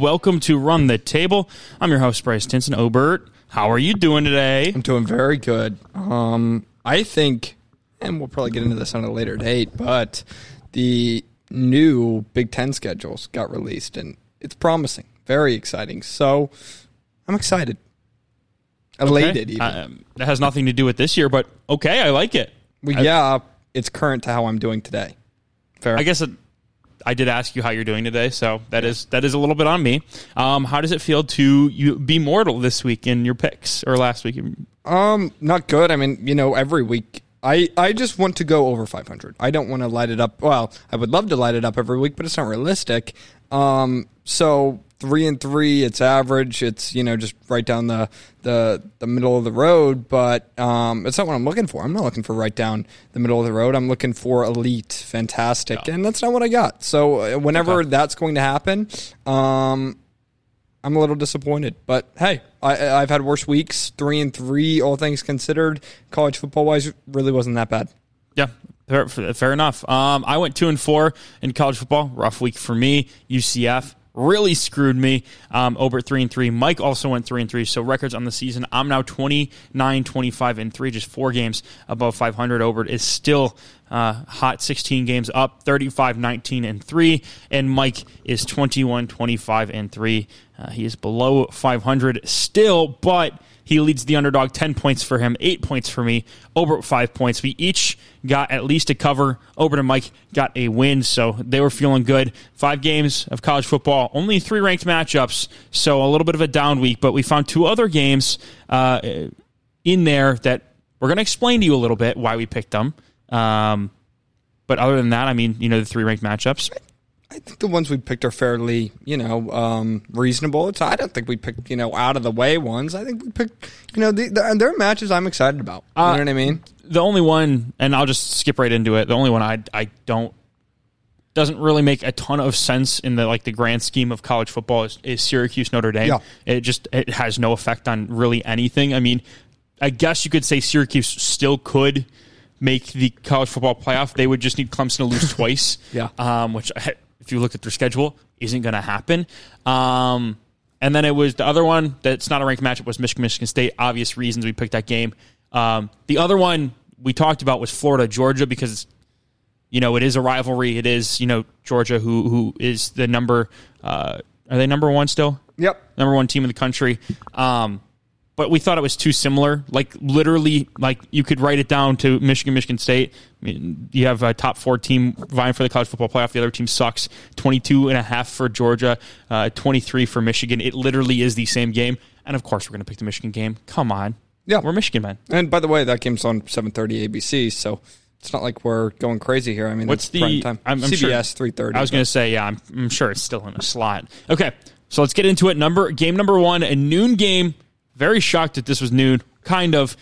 welcome to Run the Table. I'm your host, Bryce Tinson. Obert, how are you doing today? I'm doing very good. Um, I think, and we'll probably get into this on a later date, but the new Big Ten schedules got released, and it's promising, very exciting. So I'm excited, elated. Okay. Even. Um, that has nothing to do with this year, but okay, I like it. well, yeah, it's current to how I'm doing today. Fair. I guess it, I did ask you how you're doing today, so that is that is a little bit on me. Um, how does it feel to you be mortal this week in your picks or last week? Um, not good. I mean, you know, every week I I just want to go over 500. I don't want to light it up. Well, I would love to light it up every week, but it's not realistic. Um, so three and three, it's average. It's you know just right down the the the middle of the road, but um, it's not what I'm looking for. I'm not looking for right down the middle of the road. I'm looking for elite, fantastic, Yeah. and that's not what I got. So uh, whenever Okay. that's going to happen, um, I'm a little disappointed, but hey, I, I've had worse weeks. Three and three, all things considered, college football wise, really wasn't that bad. Yeah, fair, fair enough. Um, I went two and four in college football. Rough week for me. UCF really screwed me. Um, Obert three and three. Mike also went three and three. So records on the season. I'm now 29, 25 and three, just four games above 500. Obert is still uh, hot 16 games up 35 19 and 3 and mike is 21 25 and 3 uh, he is below 500 still but he leads the underdog 10 points for him, 8 points for me, Obert 5 points. We each got at least a cover. Obert and Mike got a win, so they were feeling good. Five games of college football, only three ranked matchups, so a little bit of a down week, but we found two other games uh, in there that we're going to explain to you a little bit why we picked them. Um, but other than that, I mean, you know, the three ranked matchups. I think the ones we picked are fairly, you know, um, reasonable. It's, I don't think we picked, you know, out of the way ones. I think we picked, you know, the, the, there are matches I'm excited about. You Uh, know what I mean? the only one, and I'll just skip right into it. The only one I I don't doesn't really make a ton of sense in the like the grand scheme of college football is, is Syracuse Notre Dame. Yeah. It just it has no effect on really anything. I mean, I guess you could say Syracuse still could make the college football playoff. They would just need Clemson to lose twice. Yeah. Um, which if you look at their schedule, isn't going to happen. Um, and then it was the other one that's not a ranked matchup was Michigan Michigan State. Obvious reasons we picked that game. Um, the other one we talked about was Florida Georgia because you know it is a rivalry. It is you know Georgia who who is the number uh, are they number one still? Yep. number one team in the country. Um, but we thought it was too similar. Like literally, like you could write it down to Michigan, Michigan State. I mean, you have a top four team vying for the college football playoff. The other team sucks. 22 and a half for Georgia, uh, 23 for Michigan. It literally is the same game. And of course, we're going to pick the Michigan game. Come on. Yeah. We're Michigan men. And by the way, that game's on 7:30 ABC, so it's not like we're going crazy here. I mean, What's the prime time? I'm, I'm sure- CBS 3:30. I was going to say, yeah, I'm, I'm sure it's still in a slot. Okay, so let's get into it. Number game number one, a noon game. Very shocked that this was noon. Kind of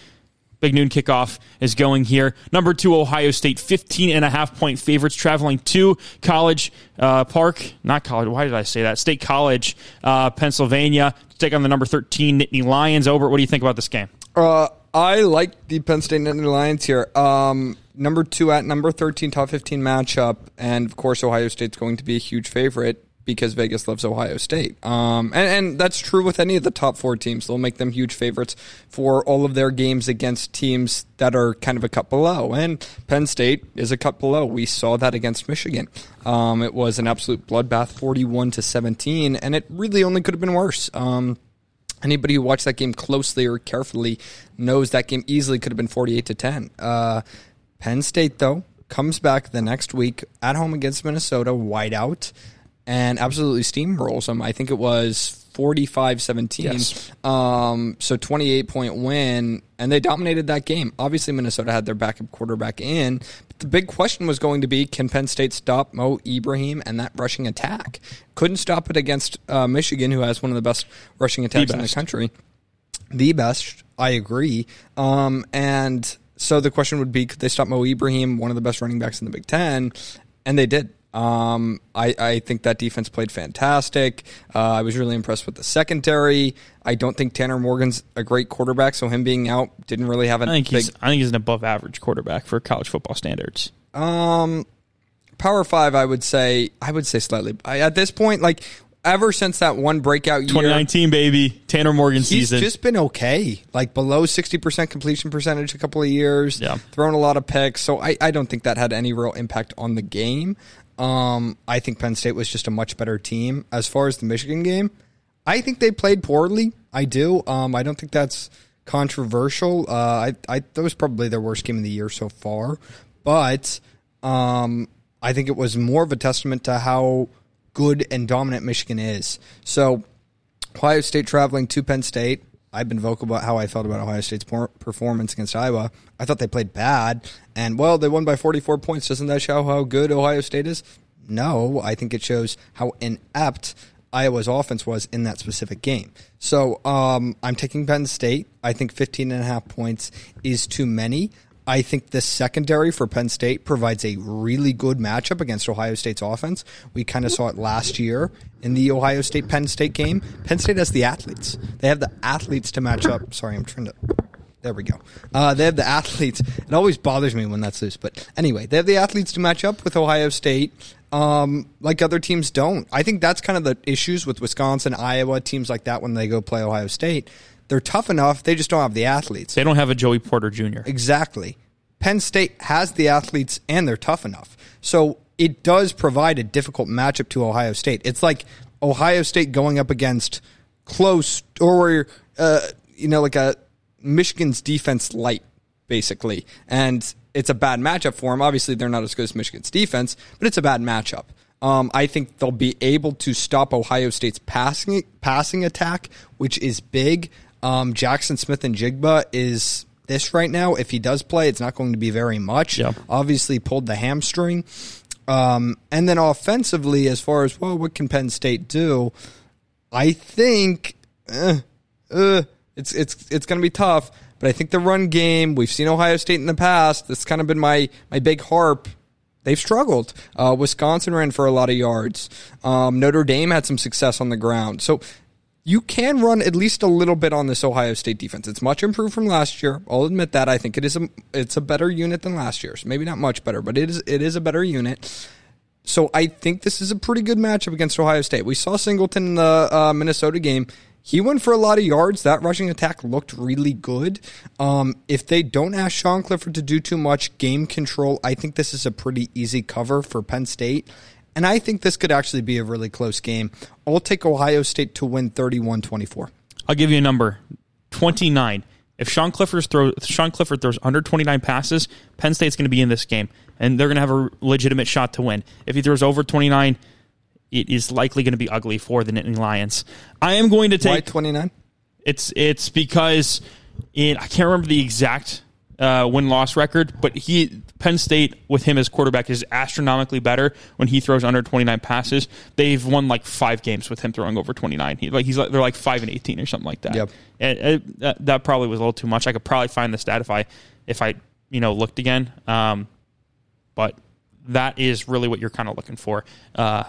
big noon kickoff is going here. Number two, Ohio State, 15 and a half point favorites traveling to College uh, Park, not college. Why did I say that? State College, uh, Pennsylvania, to take on the number 13 Nittany Lions. Obert, what do you think about this game? Uh, I like the Penn State Nittany Lions here. Um, number two at number 13, top 15 matchup. And of course, Ohio State's going to be a huge favorite because Vegas loves Ohio State. Um, and, and that's true with any of the top four teams. They'll make them huge favorites for all of their games against teams that are kind of a cut below. And Penn State is a cut below. We saw that against Michigan. Um, it was an absolute bloodbath, 41 to 17, and it really only could have been worse. Um, Anybody who watched that game closely or carefully knows that game easily could have been 48 to 10. Uh, Penn State, though, comes back the next week at home against Minnesota, whiteout, and absolutely steamrolls them. I think it was 45 17. Yes. Um, so 28 point win, and they dominated that game. Obviously, Minnesota had their backup quarterback in, but the big question was going to be can Penn State stop Mo Ibrahim and that rushing attack? Couldn't stop it against uh, Michigan, who has one of the best rushing attacks in the country. The best, I agree. Um, and so the question would be could they stop Mo Ibrahim, one of the best running backs in the Big Ten? And they did. Um, I, I think that defense played fantastic. Uh, I was really impressed with the secondary. I don't think Tanner Morgan's a great quarterback, so him being out didn't really have a I think big he's I think he's an above average quarterback for college football standards. Um, Power Five, I would say, I would say slightly. I, at this point, like ever since that one breakout year, 2019, baby. Tanner Morgan he's season. He's just been okay. Like below 60% completion percentage a couple of years. Yeah. Thrown a lot of picks. So I, I don't think that had any real impact on the game. Um, I think Penn State was just a much better team. As far as the Michigan game, I think they played poorly. I do. Um, I don't think that's controversial. Uh, I, I that was probably their worst game of the year so far, but um, I think it was more of a testament to how good and dominant Michigan is. So, Ohio State traveling to Penn State. I've been vocal about how I felt about Ohio State's performance against Iowa. I thought they played bad, and well, they won by 44 points. Doesn't that show how good Ohio State is? No, I think it shows how inept Iowa's offense was in that specific game. So um, I'm taking Penn State. I think 15 and a half points is too many. I think the secondary for Penn State provides a really good matchup against Ohio State's offense. We kind of saw it last year in the Ohio State Penn State game. Penn State has the athletes. They have the athletes to match up. Sorry, I'm trying to. There we go. Uh, they have the athletes. It always bothers me when that's loose. But anyway, they have the athletes to match up with Ohio State um, like other teams don't. I think that's kind of the issues with Wisconsin, Iowa, teams like that when they go play Ohio State. They're tough enough. They just don't have the athletes. they don't have a Joey Porter Jr. Exactly. Penn State has the athletes and they're tough enough. So it does provide a difficult matchup to Ohio State. It's like Ohio State going up against close or uh, you know like a Michigan's defense light basically. And it's a bad matchup for them. Obviously they're not as good as Michigan's defense, but it's a bad matchup. Um, I think they'll be able to stop Ohio State's passing passing attack, which is big. Um, Jaxon Smith-Njigba is this right now. If he does play, it's not going to be very much. Yeah. Obviously, pulled the hamstring. Um, and then offensively, as far as well, what can Penn State do? I think uh, uh, it's it's it's going to be tough. But I think the run game. We've seen Ohio State in the past. That's kind of been my my big harp. They've struggled. Uh, Wisconsin ran for a lot of yards. Um, Notre Dame had some success on the ground. So you can run at least a little bit on this Ohio State defense. It's much improved from last year. I'll admit that. I think it is a it's a better unit than last year's. Maybe not much better, but it is it is a better unit. So I think this is a pretty good matchup against Ohio State. We saw Singleton in the uh, Minnesota game. He went for a lot of yards. That rushing attack looked really good. Um, if they don't ask Sean Clifford to do too much game control, I think this is a pretty easy cover for Penn State. And I think this could actually be a really close game. I'll take Ohio State to win 31 24. I'll give you a number 29. If Sean Clifford, throw, Sean Clifford throws under 29 passes, Penn State's going to be in this game, and they're going to have a legitimate shot to win. If he throws over 29, it is likely going to be ugly for the Nittany Lions. I am going to Why take 29? it's it's because in I can't remember the exact uh, win loss record, but he Penn State with him as quarterback is astronomically better when he throws under twenty nine passes. They've won like five games with him throwing over twenty nine. He, like he's like, they're like five and eighteen or something like that. Yep. And, uh, that, that probably was a little too much. I could probably find the stat if I if I you know looked again. Um, but that is really what you're kind of looking for. Uh,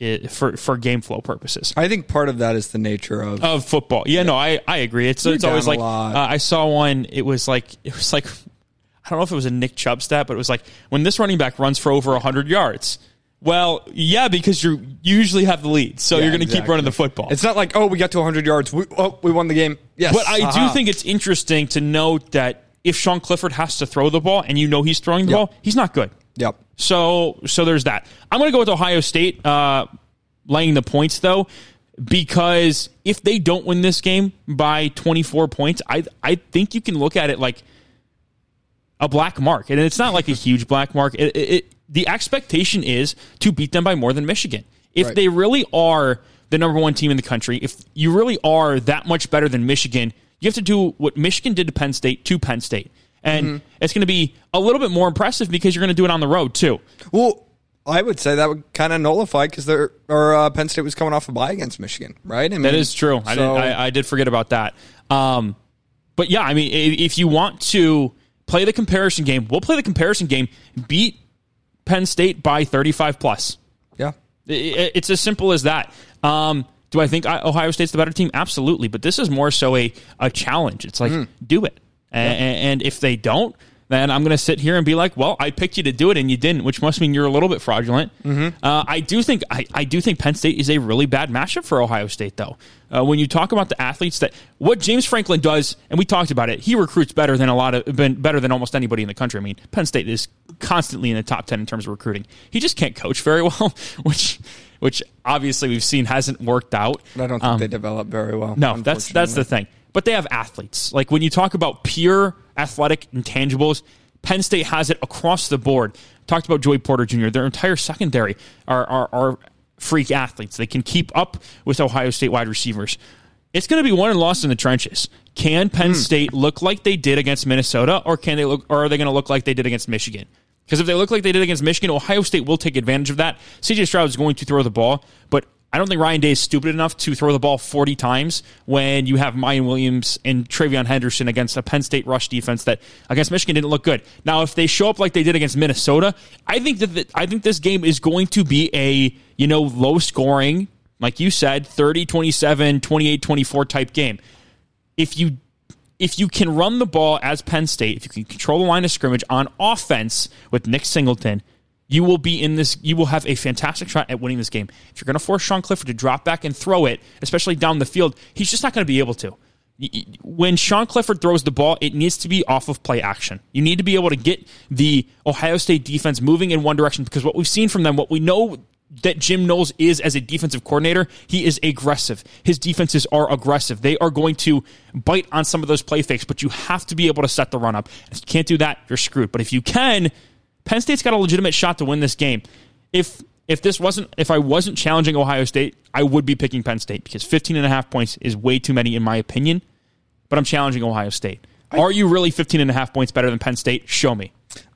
i for for game flow purposes I think part of that is the nature of. of football. Yeah, no, I, I agree. It's it's always like uh, I saw one. It was like it was like I don't know if it was a Nick Chubb stat, but it was like when this running back runs for over hundred yards. Well, yeah, because you usually have the lead, so Yeah, you're going to keep running the football. It's not like, oh, we got to 100 yards. We, oh, we won the game. Yes. but I Aha. do think it's interesting to note that if Sean Clifford has to throw the ball and you know he's throwing the Yep. ball, he's not good. Yep. So so there's that. I'm going to go with Ohio State uh, laying the points though, because if they don't win this game by 24 points, I I think you can look at it like a black mark, and it's not like a huge black mark. It, it, it- the expectation is to beat them by more than Michigan. If Right. they really are the number one team in the country, if you really are that much better than Michigan, you have to do what Michigan did to Penn State to Penn State. And Mm-hmm. it's going to be a little bit more impressive because you're going to do it on the road too. Well, I would say that would kind of nullify because they're or uh, Penn State was coming off a bye against Michigan, right? I mean, That is true. I, did, I, I did forget about that. Um, but yeah, I mean, if you want to play the comparison game, we'll play the comparison game. Beat Penn State by 35 plus. yeah. It's as simple as that. Um, do I think Ohio State's the better team? Absolutely. But this is more so a, a challenge. It's like, Hmm. do it. A- And, if they don't, then I'm going to sit here and be like, well, I picked you to do it and you didn't, which must mean you're a little bit fraudulent. Mm-hmm. Uh, I do think I, I do think Penn State is a really bad matchup for Ohio State, though. Uh, when you talk about the athletes that what James Franklin does, and we talked about it, he recruits better than a lot of been better than almost anybody in the country. I mean, Penn State is constantly in the top ten in terms of recruiting. He just can't coach very well, which which obviously we've seen hasn't worked out. I don't think um, they develop very well. No, that's that's the thing. But they have athletes. Like when you talk about pure athletic intangibles, Penn State has it across the board. Talked about Joey Porter Jr. Their entire secondary are, are, are freak athletes. They can keep up with Ohio State wide receivers. It's going to be won and lost in the trenches. Can Penn mm. State look like they did against Minnesota, or can they look, or are they going to look like they did against Michigan? Because if they look like they did against Michigan, Ohio State will take advantage of that. CJ Stroud is going to throw the ball, but I don't think Ryan Day is stupid enough to throw the ball 40 times when you have Miyan Williams and TreVeyon Henderson against a Penn State rush defense that against Michigan didn't look good. Now, if they show up like they did against Minnesota, I think that the, I think this game is going to be a you know low scoring, like you said, 30, 27, 28, 24 type game. If you if you can run the ball as Penn State, if you can control the line of scrimmage on offense with Nick Singleton, you will be in this. You will have a fantastic shot at winning this game. If you're going to force Sean Clifford to drop back and throw it, especially down the field, he's just not going to be able to. When Sean Clifford throws the ball, it needs to be off of play action. You need to be able to get the Ohio State defense moving in one direction because what we've seen from them, what we know that Jim Knowles is as a defensive coordinator, he is aggressive. His defenses are aggressive. They are going to bite on some of those play fakes, but you have to be able to set the run up. If you can't do that, you're screwed. But if you can, Penn State's got a legitimate shot to win this game. If if this wasn't if I wasn't challenging Ohio State, I would be picking Penn State because 15 and a half points is way too many in my opinion. But I'm challenging Ohio State. I, Are you really 15 and a half points better than Penn State? Show me.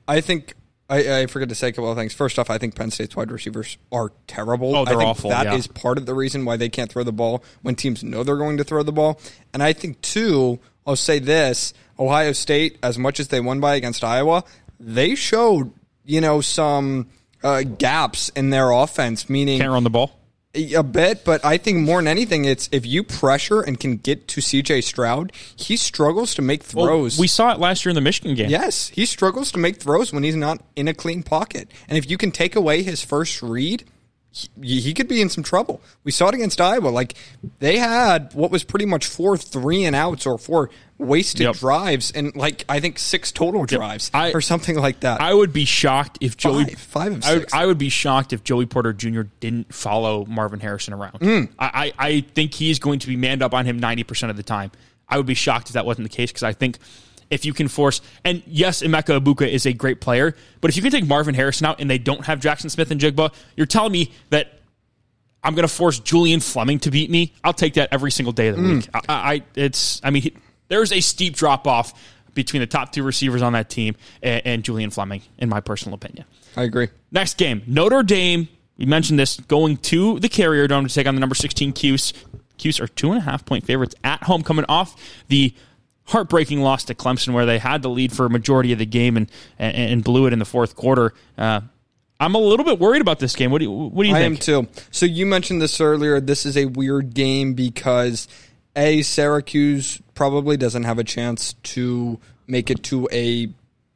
I think I, I, forget to say a couple of things. First off, I think Penn State's wide receivers are terrible. Oh, they're I think awful. That yeah. is part of the reason why they can't throw the ball when teams know they're going to throw the ball. And I think two, I'll say this: Ohio State, as much as they won by against Iowa, they showed you know, some uh, gaps in their offense, meaning can't run the ball a bit, but I think more than anything, it's if you pressure and can get to CJ Stroud, he struggles to make throws. Well, we saw it last year in the Michigan game. Yes, he struggles to make throws when he's not in a clean pocket. And if you can take away his first read, he, he could be in some trouble. We saw it against Iowa. Like they had what was pretty much four three and outs or four wasted yep. drives and like I think six total drives yep. I, or something like that. I would be shocked if Joey five, five of six. I, I, would be shocked if Joey Porter Jr. didn't follow Marvin Harrison around. Mm. I, I think he's going to be manned up on him ninety percent of the time. I would be shocked if that wasn't the case because I think if you can force and yes, Emeka Egbuka is a great player, but if you can take Marvin Harrison out and they don't have Jaxon Smith-Njigba, you're telling me that I'm going to force Julian Fleming to beat me. I'll take that every single day of the mm. week. I, I, it's I mean there's a steep drop off between the top two receivers on that team and, and Julian Fleming, in my personal opinion. I agree. Next game, Notre Dame. We mentioned this going to the Carrier Dome to take on the number 16 Cuse. Cuse are two and a half point favorites at home, coming off the heartbreaking loss to Clemson, where they had the lead for a majority of the game and and, and blew it in the fourth quarter. Uh, I'm a little bit worried about this game. What do you, what do you I think? I am too. So you mentioned this earlier. This is a weird game because a Syracuse probably doesn't have a chance to make it to a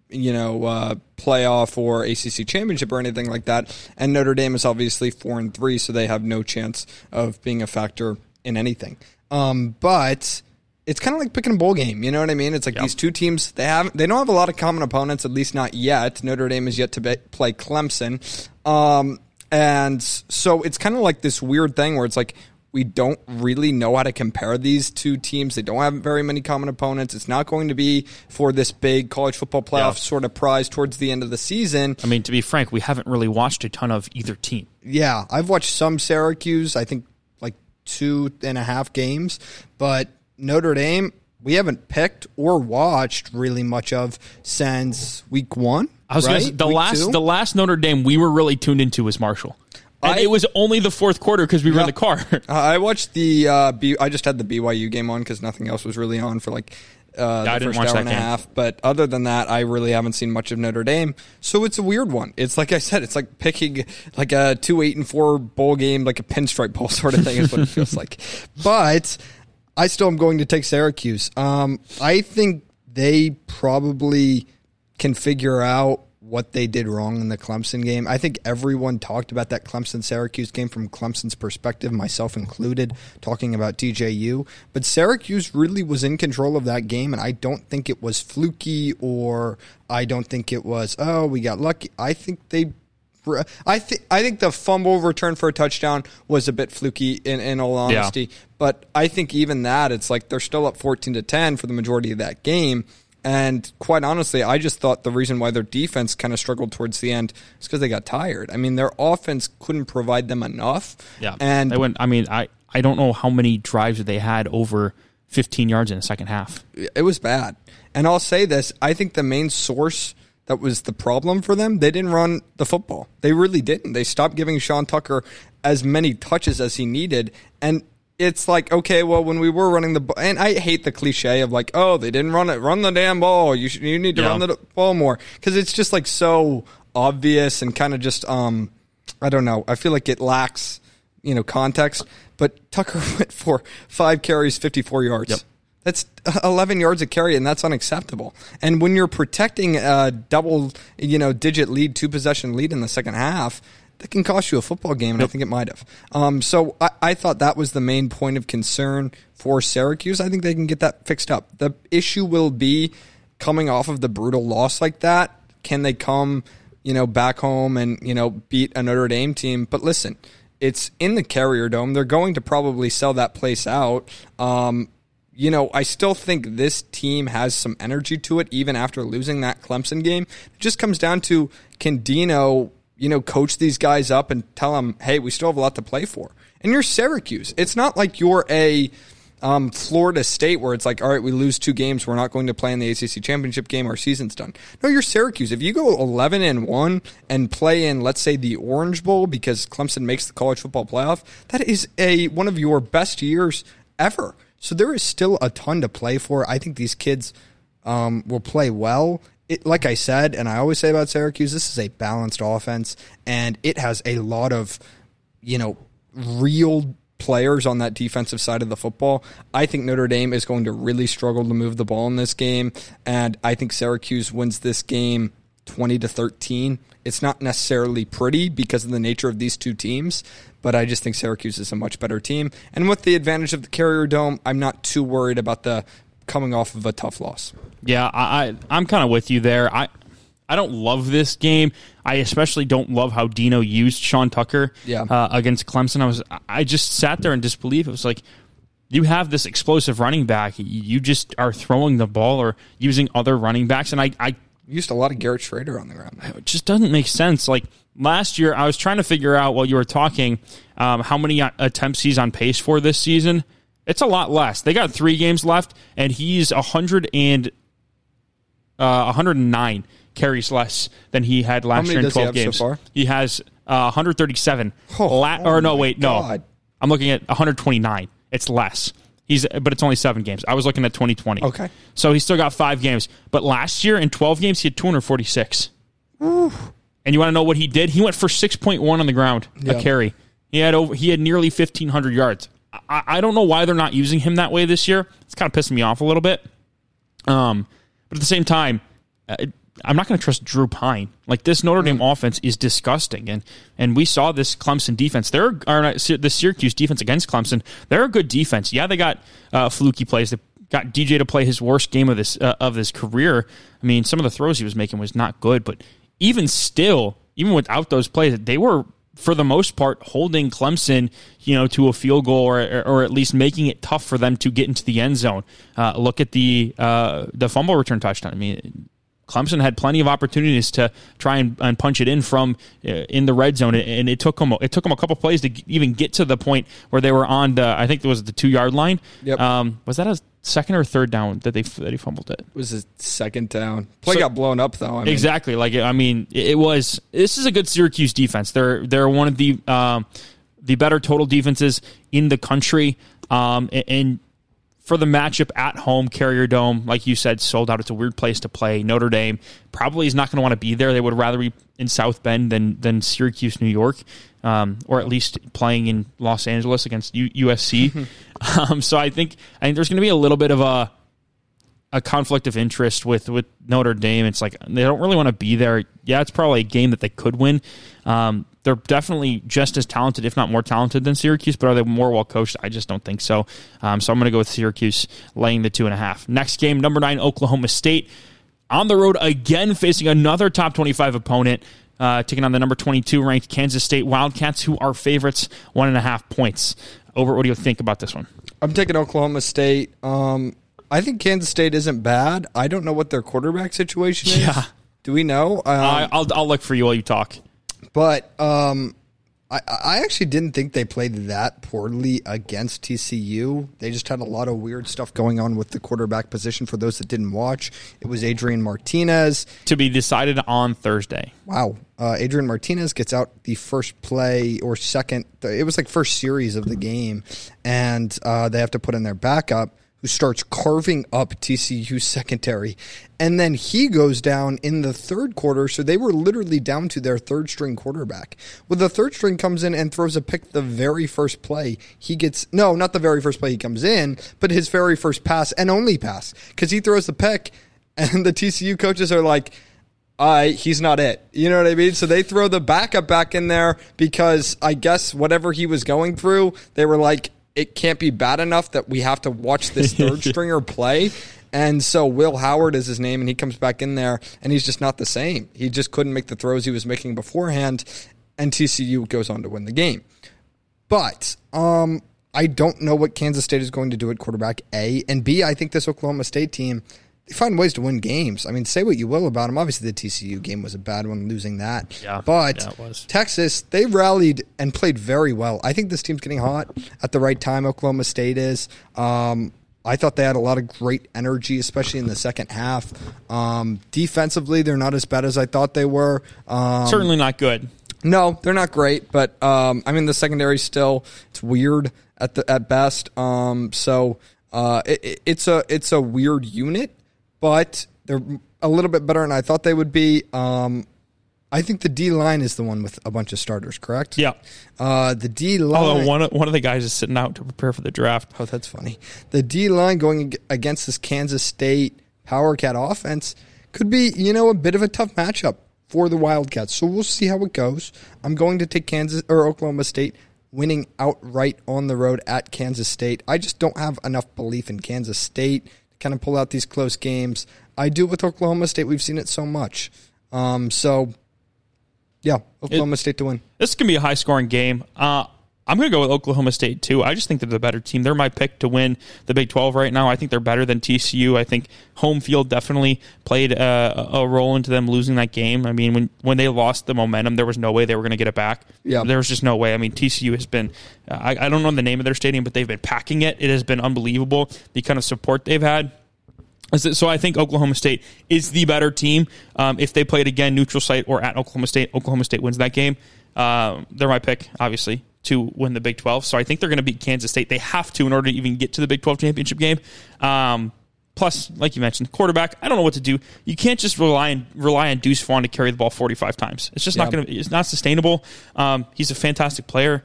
you know uh, playoff or ACC championship or anything like that. And Notre Dame is obviously four and three, so they have no chance of being a factor in anything. Um, but it's kind of like picking a bowl game. You know what I mean? It's like yep. these two teams they have they don't have a lot of common opponents, at least not yet. Notre Dame is yet to be, play Clemson. Um, and so it's kind of like this weird thing where it's like we don't really know how to compare these two teams. They don't have very many common opponents. It's not going to be for this big college football playoff yeah. sort of prize towards the end of the season. I mean, to be frank, we haven't really watched a ton of either team. Yeah, I've watched some Syracuse, I think like two and a half games, but Notre Dame, we haven't picked or watched really much of since week one. I was right? say, the week last two? the last Notre Dame we were really tuned into was Marshall. And I, it was only the fourth quarter because we yeah, were in the car. I watched the. Uh, B, I just had the BYU game on because nothing else was really on for like uh, the first hour and a half. But other than that, I really haven't seen much of Notre Dame. So it's a weird one. It's like I said, it's like picking like a two eight and four bowl game, like a pinstripe bowl sort of thing is what it feels like. But I still am going to take Syracuse. Um, I think they probably can figure out what they did wrong in the Clemson game. I think everyone talked about that Clemson Syracuse game from Clemson's perspective, myself included, talking about DJU. But Syracuse really was in control of that game, and I don't think it was fluky or I don't think it was, oh, we got lucky. I think they. I think I think the fumble return for a touchdown was a bit fluky in, in all honesty, yeah. but I think even that it's like they're still up fourteen to ten for the majority of that game, and quite honestly, I just thought the reason why their defense kind of struggled towards the end is because they got tired. I mean, their offense couldn't provide them enough. Yeah, and they went. I mean, I I don't know how many drives they had over 15 yards in the second half. It was bad. And I'll say this: I think the main source that was the problem for them. They didn't run the football. They really didn't. They stopped giving Sean Tucker as many touches as he needed, and it's like okay, well, when we were running the ball, and I hate the cliche of like, oh, they didn't run it, run the damn ball. You should, you need to yeah. run the ball more because it's just like so obvious and kind of just um, I don't know. I feel like it lacks you know context. But Tucker went for five carries, fifty four yards. Yep. That's 11 yards of carry, and that's unacceptable. And when you're protecting a double, you know, digit lead, two possession lead in the second half, that can cost you a football game, and yep. I think it might have. Um, so I, I, thought that was the main point of concern for Syracuse. I think they can get that fixed up. The issue will be coming off of the brutal loss like that. Can they come, you know, back home and you know beat a Notre Dame team? But listen, it's in the Carrier Dome. They're going to probably sell that place out. Um, you know, I still think this team has some energy to it, even after losing that Clemson game. It just comes down to can Dino you know, coach these guys up and tell them, hey, we still have a lot to play for. And you're Syracuse. It's not like you're a um, Florida State where it's like, all right, we lose two games, we're not going to play in the ACC championship game, our season's done. No, you're Syracuse. If you go 11 and one and play in, let's say, the Orange Bowl because Clemson makes the college football playoff, that is a one of your best years ever. So there is still a ton to play for. I think these kids um, will play well it, like I said, and I always say about Syracuse, this is a balanced offense, and it has a lot of, you know, real players on that defensive side of the football. I think Notre Dame is going to really struggle to move the ball in this game, and I think Syracuse wins this game 20 to 13. It's not necessarily pretty because of the nature of these two teams, but I just think Syracuse is a much better team. And with the advantage of the Carrier Dome, I'm not too worried about the coming off of a tough loss. Yeah, I, I am kind of with you there. I I don't love this game. I especially don't love how Dino used Sean Tucker yeah. uh, against Clemson. I was I just sat there in disbelief. It was like you have this explosive running back. You just are throwing the ball or using other running backs, and I I used a lot of Garrett Shrader on the ground. It just doesn't make sense. Like last year, I was trying to figure out while you were talking um, how many attempts he's on pace for this season. It's a lot less. They got three games left, and he's a hundred and uh, 109 carries less than he had last year in 12 he games. So he has uh, 137. Oh, La- oh or no, wait, God. no. I'm looking at 129. It's less. He's but it's only seven games. I was looking at 2020. Okay. So he's still got five games. But last year in 12 games, he had 246. Ooh. And you want to know what he did? He went for 6.1 on the ground yeah. a carry. He had over. He had nearly 1,500 yards. I, I don't know why they're not using him that way this year. It's kind of pissing me off a little bit. Um, but at the same time, uh, I'm not going to trust Drew Pyne. Like this Notre Dame mm. offense is disgusting, and and we saw this Clemson defense. They're or the Syracuse defense against Clemson. They're a good defense. Yeah, they got uh, fluky plays. They got DJ to play his worst game of this uh, of his career. I mean, some of the throws he was making was not good, but even still, even without those plays, they were for the most part, holding Clemson, you know, to a field goal or, or at least making it tough for them to get into the end zone. Uh, look at the uh, the fumble return touchdown. I mean, Clemson had plenty of opportunities to try and, and punch it in from uh, in the red zone, and it took them it took them a couple plays to even get to the point where they were on the I think it was the two yard line. Yep. Um, was that a second or third down that they that he fumbled it? It was a second down. Play so, got blown up though. I mean. Exactly. Like I mean, it was. This is a good Syracuse defense. They're they're one of the um, the better total defenses in the country. Um, and, and for the matchup at home, Carrier Dome, like you said, sold out. It's a weird place to play. Notre Dame probably is not going to want to be there. They would rather be in South Bend than than Syracuse, New York, um, or at least playing in Los Angeles against U- USC. um, so I think I think there's going to be a little bit of a a conflict of interest with with Notre Dame. It's like they don't really want to be there. Yeah, it's probably a game that they could win. Um, they're definitely just as talented, if not more talented than Syracuse, but are they more well coached? I just don't think so. Um, so I'm going to go with Syracuse laying the two and a half. Next game, number nine, Oklahoma State on the road again, facing another top 25 opponent. Uh, taking on the number 22 ranked Kansas State Wildcats, who are favorites, one and a half points. Over, what do you think about this one? I'm taking Oklahoma State. Um, I think Kansas State isn't bad. I don't know what their quarterback situation is. Yeah. Do we know? Um, I, I'll, I'll look for you while you talk. But um, I, I actually didn't think they played that poorly against TCU. They just had a lot of weird stuff going on with the quarterback position. For those that didn't watch, it was Adrian Martinez. To be decided on Thursday. Wow. Uh, Adrian Martinez gets out the first play or second. It was like first series of the game, and uh, they have to put in their backup who starts carving up TCU secondary. And then he goes down in the third quarter. So they were literally down to their third string quarterback. Well, the third string comes in and throws a pick the very first play. He gets, no, not the very first play he comes in, but his very first pass and only pass because he throws the pick. And the TCU coaches are like, uh, he's not it. You know what I mean? So they throw the backup back in there because I guess whatever he was going through, they were like, it can't be bad enough that we have to watch this third stringer play. And so Will Howard is his name, and he comes back in there, and he's just not the same. He just couldn't make the throws he was making beforehand, and TCU goes on to win the game. But um, I don't know what Kansas State is going to do at quarterback, A. And B, I think this Oklahoma State team, they find ways to win games. I mean, say what you will about them. Obviously, the TCU game was a bad one, losing that. Yeah, but yeah. Texas, they rallied and played very well. I think this team's getting hot at the right time. Oklahoma State is. Um, I thought they had a lot of great energy, especially in the second half. Um, defensively, they're not as bad as I thought they were. Um, Certainly not good. no, they're not great, but um, I mean the secondary still it's weird at the at best. Um, so uh, it- it's a it's a weird unit, but they're a little bit better than I thought they would be. Um, I think the D line is the one with a bunch of starters, correct? Yeah. Uh, the D line. Although one of, one of the guys is sitting out to prepare for the draft. Oh, that's funny. The D line going against this Kansas State Power Cat offense could be, you know, a bit of a tough matchup for the Wildcats. So we'll see how it goes. I'm going to take Kansas or Oklahoma State winning outright on the road at Kansas State. I just don't have enough belief in Kansas State kind of pull out these close games. I do with Oklahoma State. We've seen it so much. Um, so, yeah, Oklahoma State to win. This can be a high scoring game. Uh, I'm going to go with Oklahoma State too. I just think they're the better team. They're my pick to win the Big 12 right now. I think they're better than TCU. I think home field definitely played a, a role into them losing that game. I mean, when when they lost the momentum, there was no way they were going to get it back. Yeah. there was just no way. I mean, TCU has been. I, I don't know the name of their stadium, but they've been packing it. It has been unbelievable. The kind of support they've had. So I think Oklahoma State is the better team. Um, if they play it again, neutral site or at Oklahoma State, Oklahoma State wins that game. Um, they're my pick, obviously, to win the Big 12. So I think they're going to beat Kansas State. They have to in order to even get to the Big 12 championship game. Um, plus, like you mentioned, quarterback. I don't know what to do. You can't just rely on rely on Deuce Vaughn to carry the ball 45 times. It's just not going to. It's not sustainable. Um, he's a fantastic player.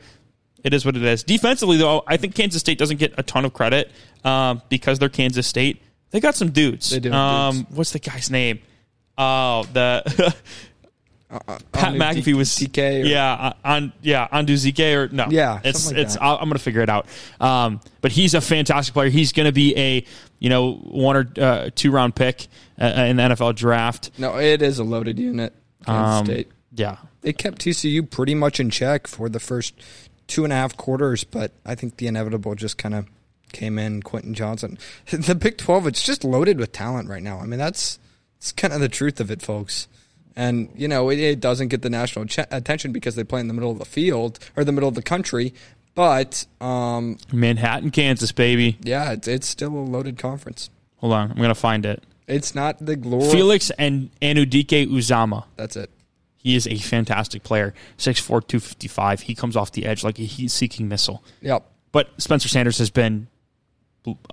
It is what it is. Defensively, though, I think Kansas State doesn't get a ton of credit um, because they're Kansas State. They got some dudes. They do Um, dudes. what's the guy's name? Oh, the Pat Anu McAfee D- was DK or- yeah on yeah on Zike or no Yeah, it's like it's. I'll, I'm gonna figure it out. Um, but he's a fantastic player. He's gonna be a you know one or uh, two round pick uh, in the NFL draft. No, it is a loaded unit. Um, State. yeah, they kept TCU pretty much in check for the first two and a half quarters, but I think the inevitable just kind of came in. Quentin Johnston, the Big Twelve, it's just loaded with talent right now. I mean, that's it's kind of the truth of it, folks. And you know, it, it doesn't get the national ch- attention because they play in the middle of the field or the middle of the country. But um, Manhattan, Kansas, baby. yeah, it's, it's still a loaded conference. Hold on, I'm gonna find it. It's not the glory. Felix and Anudike Uzama. That's it. He is a fantastic player. 6'4", 255. He comes off the edge like a heat-seeking missile. Yep. But Spencer Sanders has been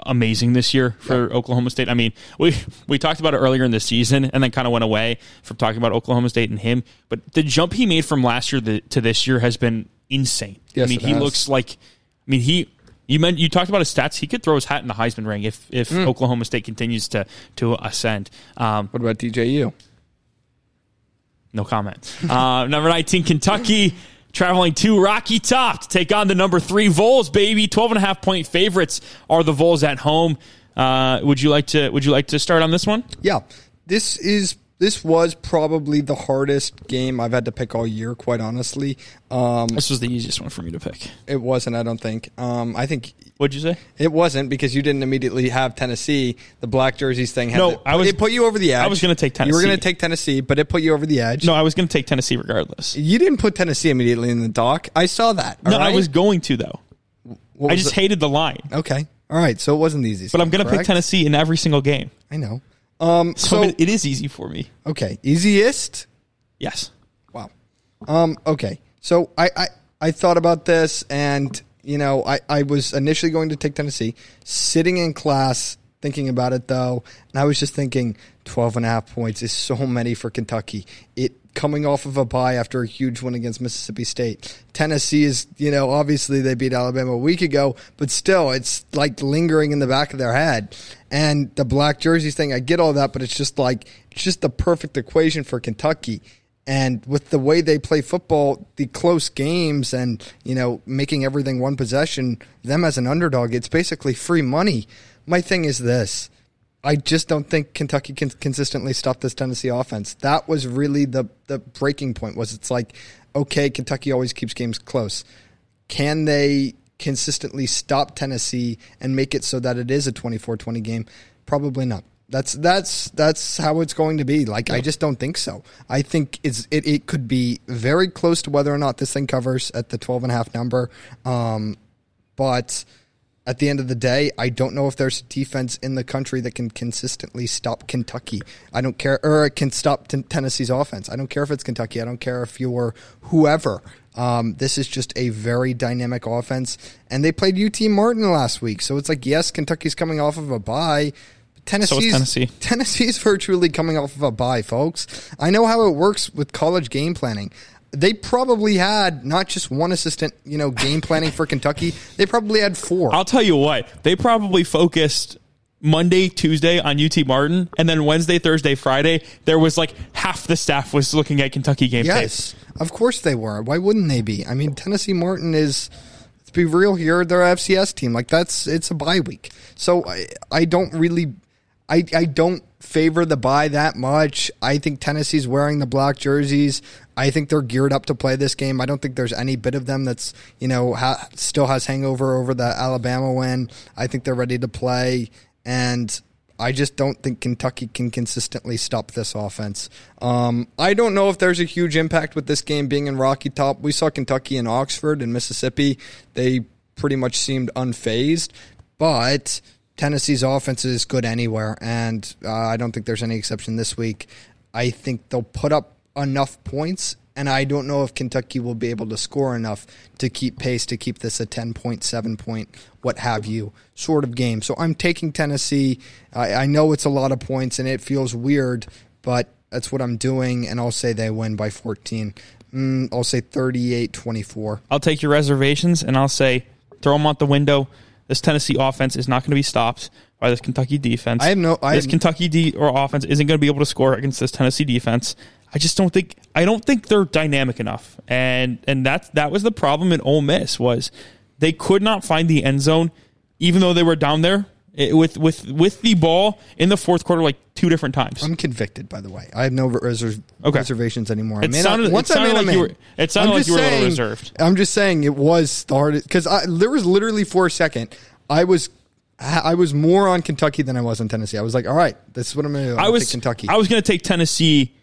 amazing this year for Oklahoma State. I mean, we we talked about it earlier in the season, and then kind of went away from talking about Oklahoma State and him. But the jump he made from last year to this year has been insane. Yes, I mean, he has. looks like. I mean, he You meant you talked about his stats. He could throw his hat in the Heisman ring if if Hmm. Oklahoma State continues to to ascend. Um, What about DJU? no comment. Uh, number 19, Kentucky. Traveling to Rocky Top to take on the number three Vols, baby. 12 and a half point favorites are the Vols at home. Uh, would you like to would you like to start on this one? Yeah, this is this was probably the hardest game I've had to pick all year. Quite honestly, um, This was the easiest one for me to pick. it wasn't. I don't think. Um, I think What'd you say? it wasn't because you didn't immediately have Tennessee. The black jerseys thing. Had No, the- I was- It put you over the edge. I was gonna take Tennessee. You were going to take Tennessee, but it put you over the edge. No, I was going to take Tennessee regardless. You didn't put Tennessee immediately in the dock. I saw that. No, all I was going to though. I just it? hated the line, Okay. All right. So it wasn't the easiest. but I'm going to pick? Tennessee in every single game. I know. Um. So, So it- it is easy for me. okay, easiest. Yes. Wow. Um, okay. So I, I, I thought about this and, you know, I, I was initially going to take Tennessee, sitting in class thinking about it though, and I was just thinking 12 and a half points is so many for Kentucky. It coming off of a bye after a huge win against Mississippi State. Tennessee is, you know, obviously they beat Alabama a week ago, but still it's like lingering in the back of their head. And the black jerseys thing, I get all that, but it's just like it's just the perfect equation for Kentucky. And with the way they play football, the close games and, you know, making everything one possession, them as an underdog, it's basically free money. My thing is this. I just don't think Kentucky can consistently stop this Tennessee offense. That was really the the breaking point was it's like, okay, Kentucky always keeps games close. Can they consistently stop Tennessee and make it so that it is a 24-20 game? Probably not. That's that's that's how it's going to be. Like I just don't think so. I think it's it, it could be very close to whether or not this thing covers at the 12 and a half number. Um, but at the end of the day, I don't know if there's a defense in the country that can consistently stop Kentucky. I don't care, or can stop t- Tennessee's offense. I don't care if it's Kentucky. I don't care if you're whoever. Um, this is just a very dynamic offense, and they played UT Martin last week, so it's like yes, Kentucky's coming off of a bye. Tennessee's, Tennessee. Tennessee's virtually coming off of a bye, folks. I know how it works with college game planning. They probably had not just one assistant, you know, game planning for Kentucky. They probably had four. I'll tell you what, they probably focused Monday, Tuesday on UT Martin, and then Wednesday, Thursday, Friday, there was like half the staff was looking at Kentucky game yes, of course they were. Why wouldn't they be? I mean, Tennessee Martin is. Let's be real here. They're FCS team. Like that's it's a bye week. So I I don't really I I don't favor the bye that much. I think Tennessee's wearing the black jerseys. I think they're geared up to play this game. I don't think there's any bit of them that's you know ha- still has hangover over the Alabama win. I think they're ready to play, and I just don't think Kentucky can consistently stop this offense. Um, I don't know if there's a huge impact with this game being in Rocky Top. We saw Kentucky and Oxford and Mississippi. They pretty much seemed unfazed, but Tennessee's offense is good anywhere, and uh, I don't think there's any exception this week. I think they'll put up enough points, and I don't know if Kentucky will be able to score enough to keep pace to keep this a 10 point, 7 point, what have you sort of game. So I'm taking Tennessee. I, I know it's a lot of points, and it feels weird, but that's what I'm doing, and I'll say they win by 14. Mm, I'll say 38 24. I'll take your reservations and I'll say throw them out the window. This Tennessee offense is not going to be stopped by this Kentucky defense. I have no- I this have- Kentucky de- or offense isn't going to be able to score against this Tennessee defense. I just don't think I don't think they're dynamic enough, and and that's that was the problem in Ole Miss was they could not find the end zone, even though they were down there eh, with with with the ball in the fourth quarter like two different times. I'm convicted, by the way. I have no reserv- Okay. reservations anymore. It I sounded- it sounded I made like you were- it sounded I'm like just you were a little saying- reserved. I'm just saying it was started because there was literally for a second I was I was more on Kentucky than I was on Tennessee. I was like, all right, this is what I'm going to do. I'm I was take Kentucky. I was going to take Tennessee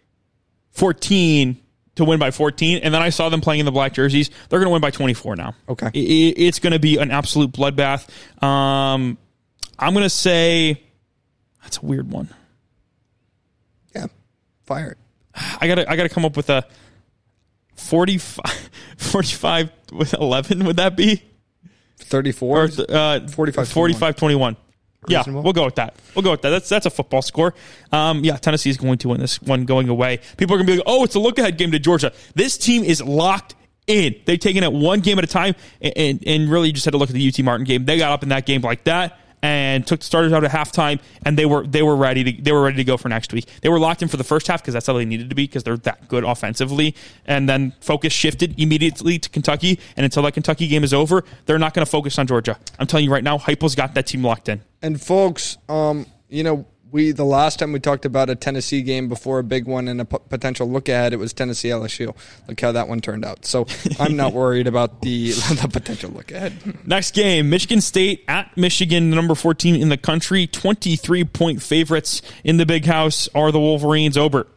14 to win by 14, and then I saw them playing in the black jerseys. They're going to win by 24 now. Okay. I- I- it's going to be an absolute bloodbath. Um, I'm going to say that's a weird one. yeah, fire it. I got to I got to come up with a 45 45 with 11 would that be? 34. Or uh 45 45 21. Yeah, we'll go with that. We'll go with that. That's that's a football score. Um, yeah, Tennessee is going to win this one going away. People are going to be like, "Oh, it's a look ahead game to Georgia." This team is locked in. They've taken it one game at a time, and, and, and really just had to look at the UT Martin game. They got up in that game like that and took the starters out at halftime, and they were they were ready to they were ready to go for next week. They were locked in for the first half because that's how they needed to be because they're that good offensively. And then focus shifted immediately to Kentucky, and until that Kentucky game is over, they're not going to focus on Georgia. I'm telling you right now, Heupel's got that team locked in. And folks, um, you know, we the last time we talked about a Tennessee game before a big one and a p- potential look ahead, it was Tennessee LSU. Look how that one turned out. So I'm not worried about the the potential look ahead. Next game, Michigan State at Michigan, number 14 in the country, 23 point favorites in the big house are the Wolverines. Obert.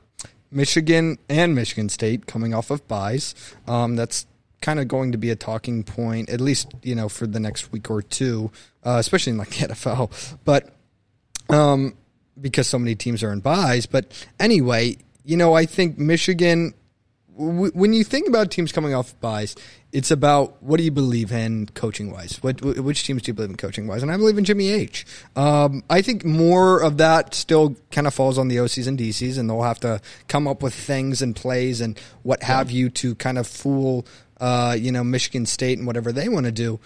Michigan and Michigan State coming off of byes. Um, that's kind of going to be a talking point, at least you know for the next week or two, uh, especially in like the NFL. But um, because so many teams are in byes. But anyway, you know, I think Michigan. W- when you think about teams coming off byes, it's about what do you believe in coaching wise? What which teams do you believe in coaching wise? And I believe in Jimmy H. Um, I think more of that still kind of falls on the OCs and DCs, and they'll have to come up with things and plays and what have you to kind of fool, uh, you know, Michigan State and whatever they want to do.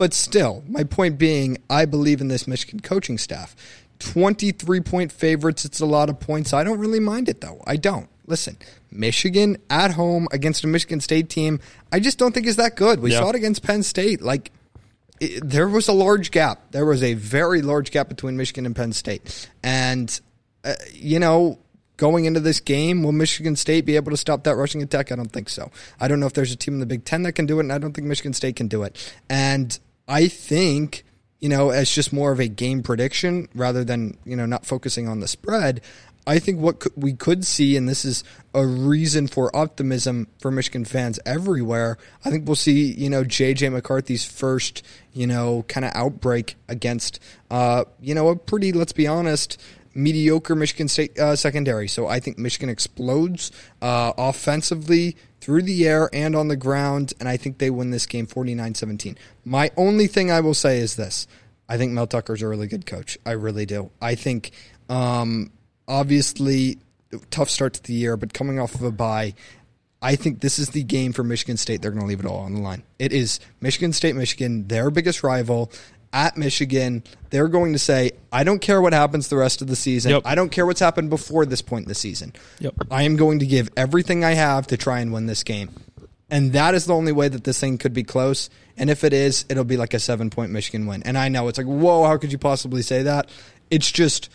But still, my point being, I believe in this Michigan coaching staff. 23 point favorites. It's a lot of points. I don't really mind it, though. I don't. Listen, Michigan at home against a Michigan State team, I just don't think is that good. We Yeah. saw it against Penn State. Like, it, there was a large gap. There was a very large gap between Michigan and Penn State. And, uh, you know, going into this game, will Michigan State be able to stop that rushing attack? I don't think so. I don't know if there's a team in the Big Ten that can do it, and I don't think Michigan State can do it. And I think, you know, as just more of a game prediction rather than, you know, not focusing on the spread, I think what we could see, and this is a reason for optimism for Michigan fans everywhere. I think we'll see, you know, JJ McCarthy's first, you know, kind of outbreak against, uh, you know, a pretty, let's be honest, mediocre Michigan State uh, secondary. So I think Michigan explodes uh, offensively through the air and on the ground, and I think they win this game 49 17. My only thing I will say is this I think Mel Tucker's a really good coach. I really do. I think, um, obviously, tough start to the year, but coming off of a bye, I think this is the game for Michigan State. They're going to leave it all on the line. It is Michigan State, Michigan, their biggest rival at Michigan. They're going to say, I don't care what happens the rest of the season. Yep. I don't care what's happened before this point in the season. Yep. I am going to give everything I have to try and win this game. And that is the only way that this thing could be close. And if it is, it'll be like a seven point Michigan win. And I know it's like, whoa, how could you possibly say that? It's just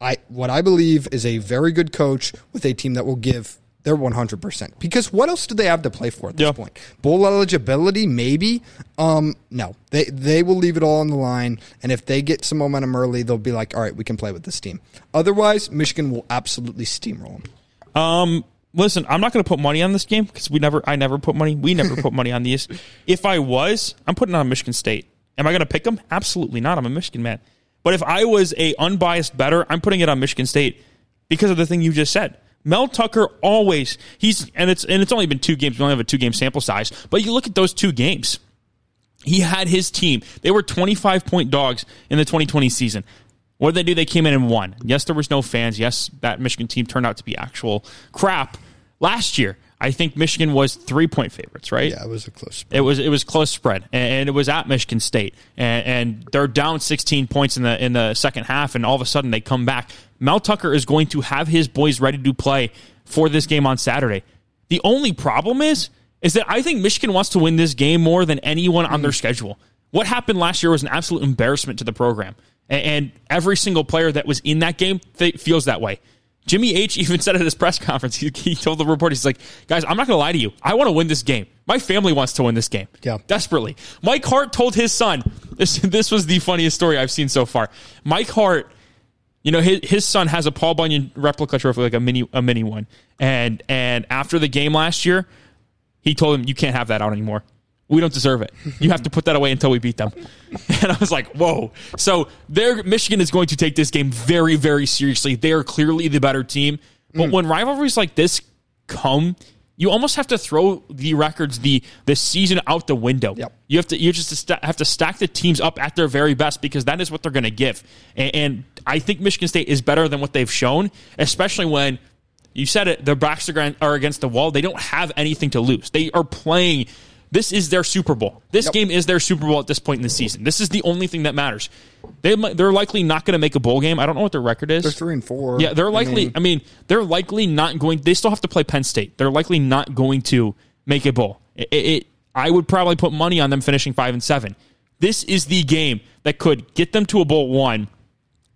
I what I believe is a very good coach with a team that will give their 100%. Because what else do they have to play for at this Yeah. point? Bowl eligibility, maybe. Um, no, they they will leave it all on the line, and if they get some momentum early, they'll be like, all right, we can play with this team. Otherwise, Michigan will absolutely steamroll them. Um, listen, I'm not going to put money on this game because we never, I never put money. We never put money on these. If I was, I'm putting on Michigan State. Am I going to pick them? Absolutely not. I'm a Michigan man. But if I was a unbiased bettor, I'm putting it on Michigan State because of the thing you just said. Mel Tucker always he's and it's and it's only been two games. We only have a two game sample size, but you look at those two games. He had his team. They were 25 point dogs in the 2020 season. What did they do? They came in and won. Yes, there was no fans. Yes, that Michigan team turned out to be actual crap. Last year, I think Michigan was three point favorites, right? Yeah, it was a close. Spread. It was it was close spread, and, and it was at Michigan State, and, and they're down 16 points in the in the second half, and all of a sudden they come back. Mel Tucker is going to have his boys ready to play for this game on Saturday. The only problem is is that I think Michigan wants to win this game more than anyone on their mm. schedule. What happened last year was an absolute embarrassment to the program, and, and every single player that was in that game feels that way. Jimmy H even said at his press conference, he, he told the reporters, he's like, guys, I'm not going to lie to you. I want to win this game. My family wants to win this game. Yeah. Desperately. Mike Hart told his son, this, this was the funniest story I've seen so far. Mike Hart, you know, his, his son has a Paul Bunyan replica trophy, like a mini, a mini one. And, and after the game last year, he told him, you can't have that out anymore. We don't deserve it. You have to put that away until we beat them. And I was like, whoa. So there, Michigan is going to take this game very, very seriously. They are clearly the better team. But hmm. when rivalries like this come, you almost have to throw the records, the the season out the window. Yep. You have to you just have to stack the teams up at their very best because that is what they're going to give. And, and I think Michigan State is better than what they've shown, especially when You said it. Their backs are against the wall. They don't have anything to lose. They are playing. This is their Super Bowl. This Yep. game is their Super Bowl at this point in the season. This is the only thing that matters. They they're likely not going to make a bowl game. I don't know what their record is. They're three and four. Yeah, they're likely. I mean, mean, they're likely not going. They still have to play Penn State. They're likely not going to make a bowl. It, it, I would probably put money on them finishing five and seven. This is the game that could get them to a bowl one,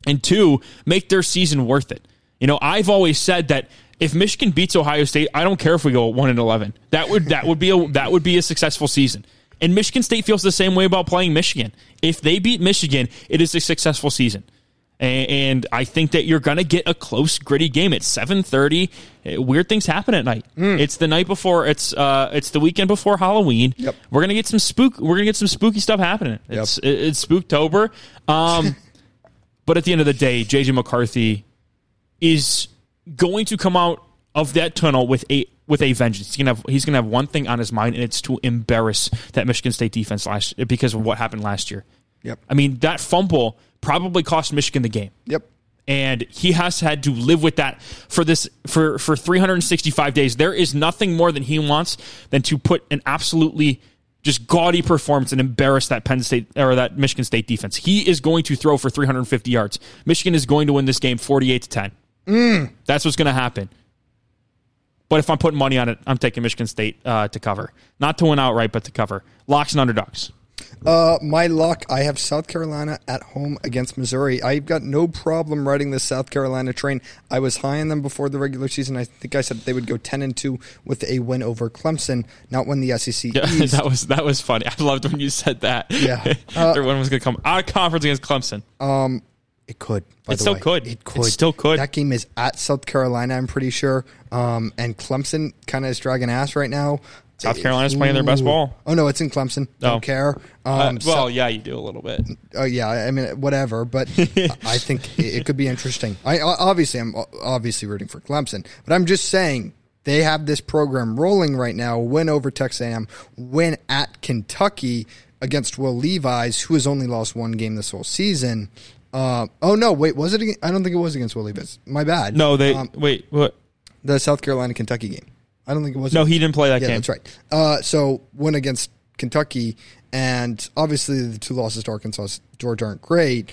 and two make their season worth it. You know, I've always said that if Michigan beats Ohio State, I don't care if we go one and eleven. That would that would be a that would be a successful season. And Michigan State feels the same way about playing Michigan. If they beat Michigan, it is a successful season. A- And I think that you're going to get a close, gritty game at 7:30. Uh, Weird things happen at night. It's the night before. It's uh, it's the weekend before Halloween. Yep. We're gonna get some spook. We're gonna get some spooky stuff happening. It's it- it's Spooktober. Um, but at the end of the day, JJ McCarthy is going to come out of that tunnel with a with a vengeance. He's gonna have he's gonna have one thing on his mind, and it's to embarrass that Michigan State defense last because of what happened last year. Yep. I mean that fumble probably cost Michigan the game, Yep. and he has had to live with that for this for for 365 days. There is nothing more than he wants than to put an absolutely just gaudy performance and embarrass that Penn State or that Michigan State defense. He is going to throw for 350 yards. Michigan is going to win this game 48 to 10. That's what's going to happen. But if I'm putting money on it, I'm taking Michigan State uh, to cover, not to win outright, but to cover. Locks and underdogs. Uh, my luck, I have South Carolina at home against Missouri. I've got no problem riding the South Carolina train. I was high on them before the regular season. I think I said they would go ten and two with a win over Clemson, not win the SEC Yeah, that was that was funny. I loved when you said that. Yeah. Uh, everyone was going to come out of conference against Clemson. It could. By It the still way. could. It It could. still could. That game is at South Carolina. I'm pretty sure. Um, and Clemson kind of is dragging ass right now. South Carolina's playing their best ball. Oh no, it's in Clemson. Don't Oh. care. Um, Uh, well, so- yeah, you do a little bit. Oh yeah, I mean whatever, but I think it it could be interesting. I obviously I'm obviously rooting for Clemson, but I'm just saying they have this program rolling right now. Win over Texas A&M, win at Kentucky against Will Levis, who has only lost one game this whole season. Uh, oh no, wait, was it? Against, I don't think it was against Willie Levis. My bad. No, they Um, wait. What? the South Carolina Kentucky game. I don't think it was. No, he didn't play that Yeah, game. that's right. Uh, so win against Kentucky, and obviously the two losses to Arkansas, Georgia aren't great.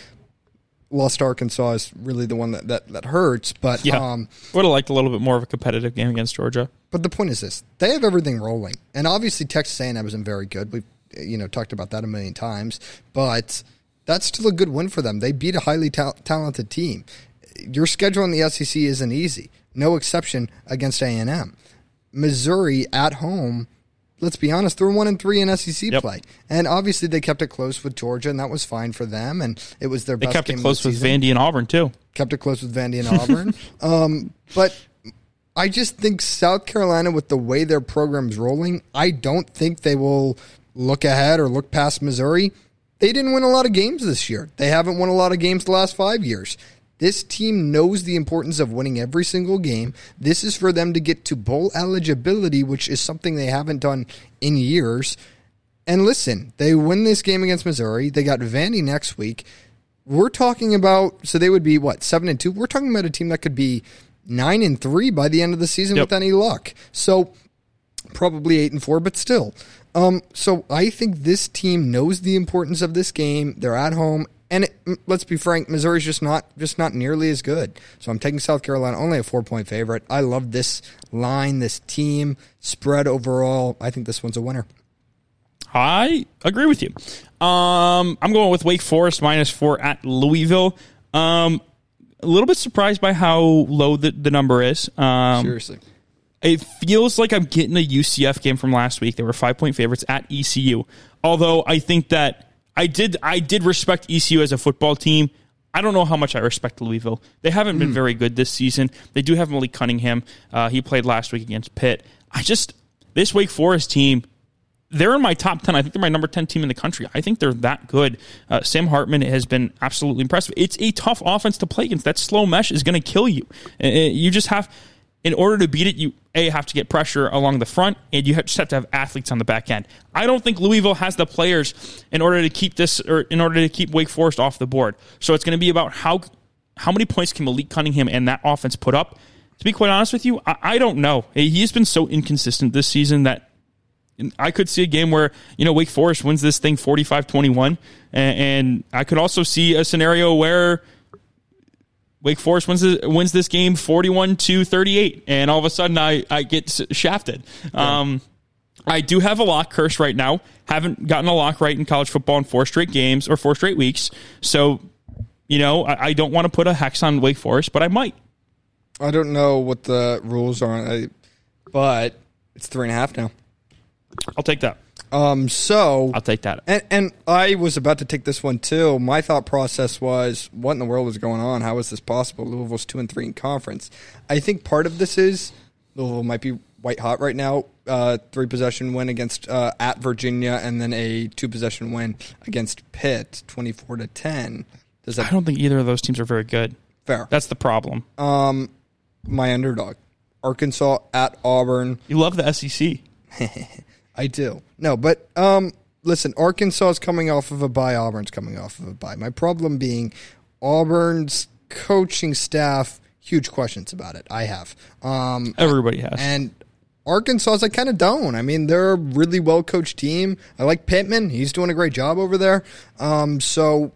Lost to Arkansas is really the one that that, that hurts. But Yeah, um, would have liked a little bit more of a competitive game against Georgia. but the point is this: they have everything rolling, and obviously Texas A&M isn't very good. We've you know talked about that a million times, but that's still a good win for them. They beat a highly ta- talented team. Your schedule in the SEC isn't easy, no exception against A&M. Missouri at home. Let's be honest, they're one and three in SEC Yep. play, and obviously they kept it close with Georgia, and that was fine for them. And it was their They kept it close with Vandy and Auburn too. kept it close with Vandy and Auburn. um, but I just think South Carolina, with the way their program's rolling, I don't think they will look ahead or look past Missouri. They didn't win a lot of games this year. They haven't won a lot of games the last five years. This team knows the importance of winning every single game. This is for them to get to bowl eligibility, which is something they haven't done in years. And listen, they win this game against Missouri. They got Vandy next week. We're talking about so they would be what seven and two. We're talking about a team that could be nine and three by the end of the season Yep. with any luck. So probably eight and four, but still. Um, so I think this team knows the importance of this game. They're at home, and it, let's be frank, Missouri's just not just not nearly as good. So I'm taking South Carolina, only a four point favorite. I love this line, this team spread overall. I think this one's a winner. I agree with you. Um, I'm going with Wake Forest minus four at Louisville. Um, a little bit surprised by how low the, the number is. Um, Seriously. It feels like I'm getting a UCF game from last week. They were five point favorites at ECU. Although I think that I did I did respect ECU as a football team. I don't know how much I respect Louisville. They haven't been very good this season. They do have Malik Cunningham. Uh, he played last week against Pitt. I just this Wake Forest team they're in my top 10. I think they're my number 10 team in the country. I think they're that good. Uh, Sam Hartman has been absolutely impressive. It's a tough offense to play against. That slow mesh is going to kill you. Uh, You just have, in order to beat it, you A, have to get pressure along the front, and you have, just have to have athletes on the back end. I don't think Louisville has the players in order to keep this, or in order to keep Wake Forest off the board. So it's going to be about how, how many points can Malik Cunningham and that offense put up to be quite honest with you, I, I don't know. He's been so inconsistent this season that I could see a game where, you know, Wake Forest wins this thing 45 21. And, and I could also see a scenario where Wake Forest wins this, wins this game 41 to 38. And all of a sudden I, I get shafted. Um, I do have a lock curse right now. Haven't gotten a lock right in college football in four straight games or four straight weeks. So, you know, I, I don't want to put a hex on Wake Forest, but I might. I don't know what the rules are, I, but it's three and a half now. I'll take that. Um, so I'll take that. And, and I was about to take this one too. My thought process was, what in the world is going on? How is this possible? Louisville's two and three in conference. I think part of this is Louisville might be white hot right now. Uh, three possession win against uh, at Virginia, and then a two possession win against Pitt, twenty four to ten. Does that? I don't think either of those teams are very good. Fair. That's the problem. Um, my underdog, Arkansas at Auburn. You love the SEC. I do. No, but um, listen, Arkansas is coming off of a bye. Auburn's coming off of a bye. My problem being Auburn's coaching staff. Huge questions about it. I have. Um, Everybody has. And Arkansas, I kind of don't. I mean, they're a really well coached team. I like Pittman; he's doing a great job over there. Um, so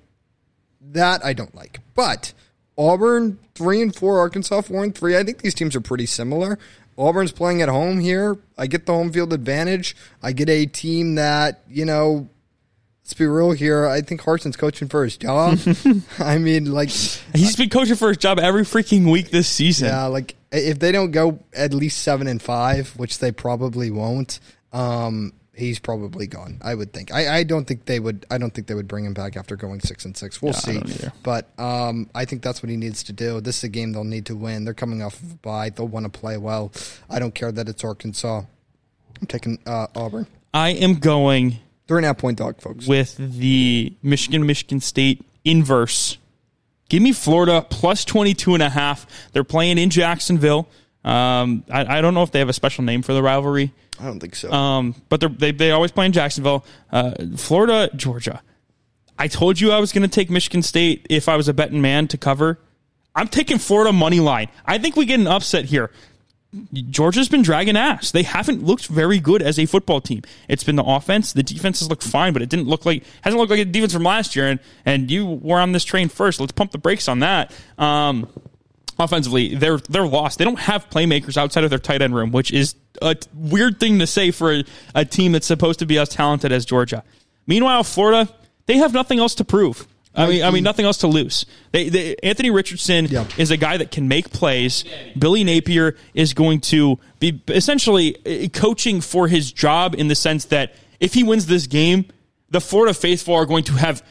that I don't like. But Auburn three and four, Arkansas four and three. I think these teams are pretty similar. Auburn's playing at home here. I get the home field advantage. I get a team that, you know, let's be real here. I think Harsin's coaching for his job. I mean, like he's been coaching for his job every freaking week this season. Yeah, like if they don't go at least seven and five, which they probably won't, um, he's probably gone. I would think. I, I don't think they would. I don't think they would bring him back after going six and six. We'll yeah, see. But um, I think that's what he needs to do. This is a game they'll need to win. They're coming off of a bye. They'll want to play well. I don't care that it's Arkansas. I'm taking uh, Auburn. I am going three and a half point dog, folks. With the Michigan Michigan State inverse. Give me Florida plus 22 and a half. They're playing in Jacksonville. Um, I, I, don't know if they have a special name for the rivalry. I don't think so. Um, but they they always play in Jacksonville, uh, Florida, Georgia. I told you I was going to take Michigan State if I was a betting man to cover. I'm taking Florida money line. I think we get an upset here. Georgia's been dragging ass. They haven't looked very good as a football team. It's been the offense. The defense has looked fine, but it didn't look like hasn't looked like a defense from last year. And and you were on this train first. Let's pump the brakes on that. Um, offensively, they're they're lost. They don't have playmakers outside of their tight end room, which is a t- weird thing to say for a, a team that's supposed to be as talented as Georgia. Meanwhile, Florida, they have nothing else to prove. I mean, I mean, nothing else to lose. They, they, Anthony Richardson yeah. is a guy that can make plays. Billy Napier is going to be essentially uh, coaching for his job in the sense that if he wins this game, the Florida faithful are going to have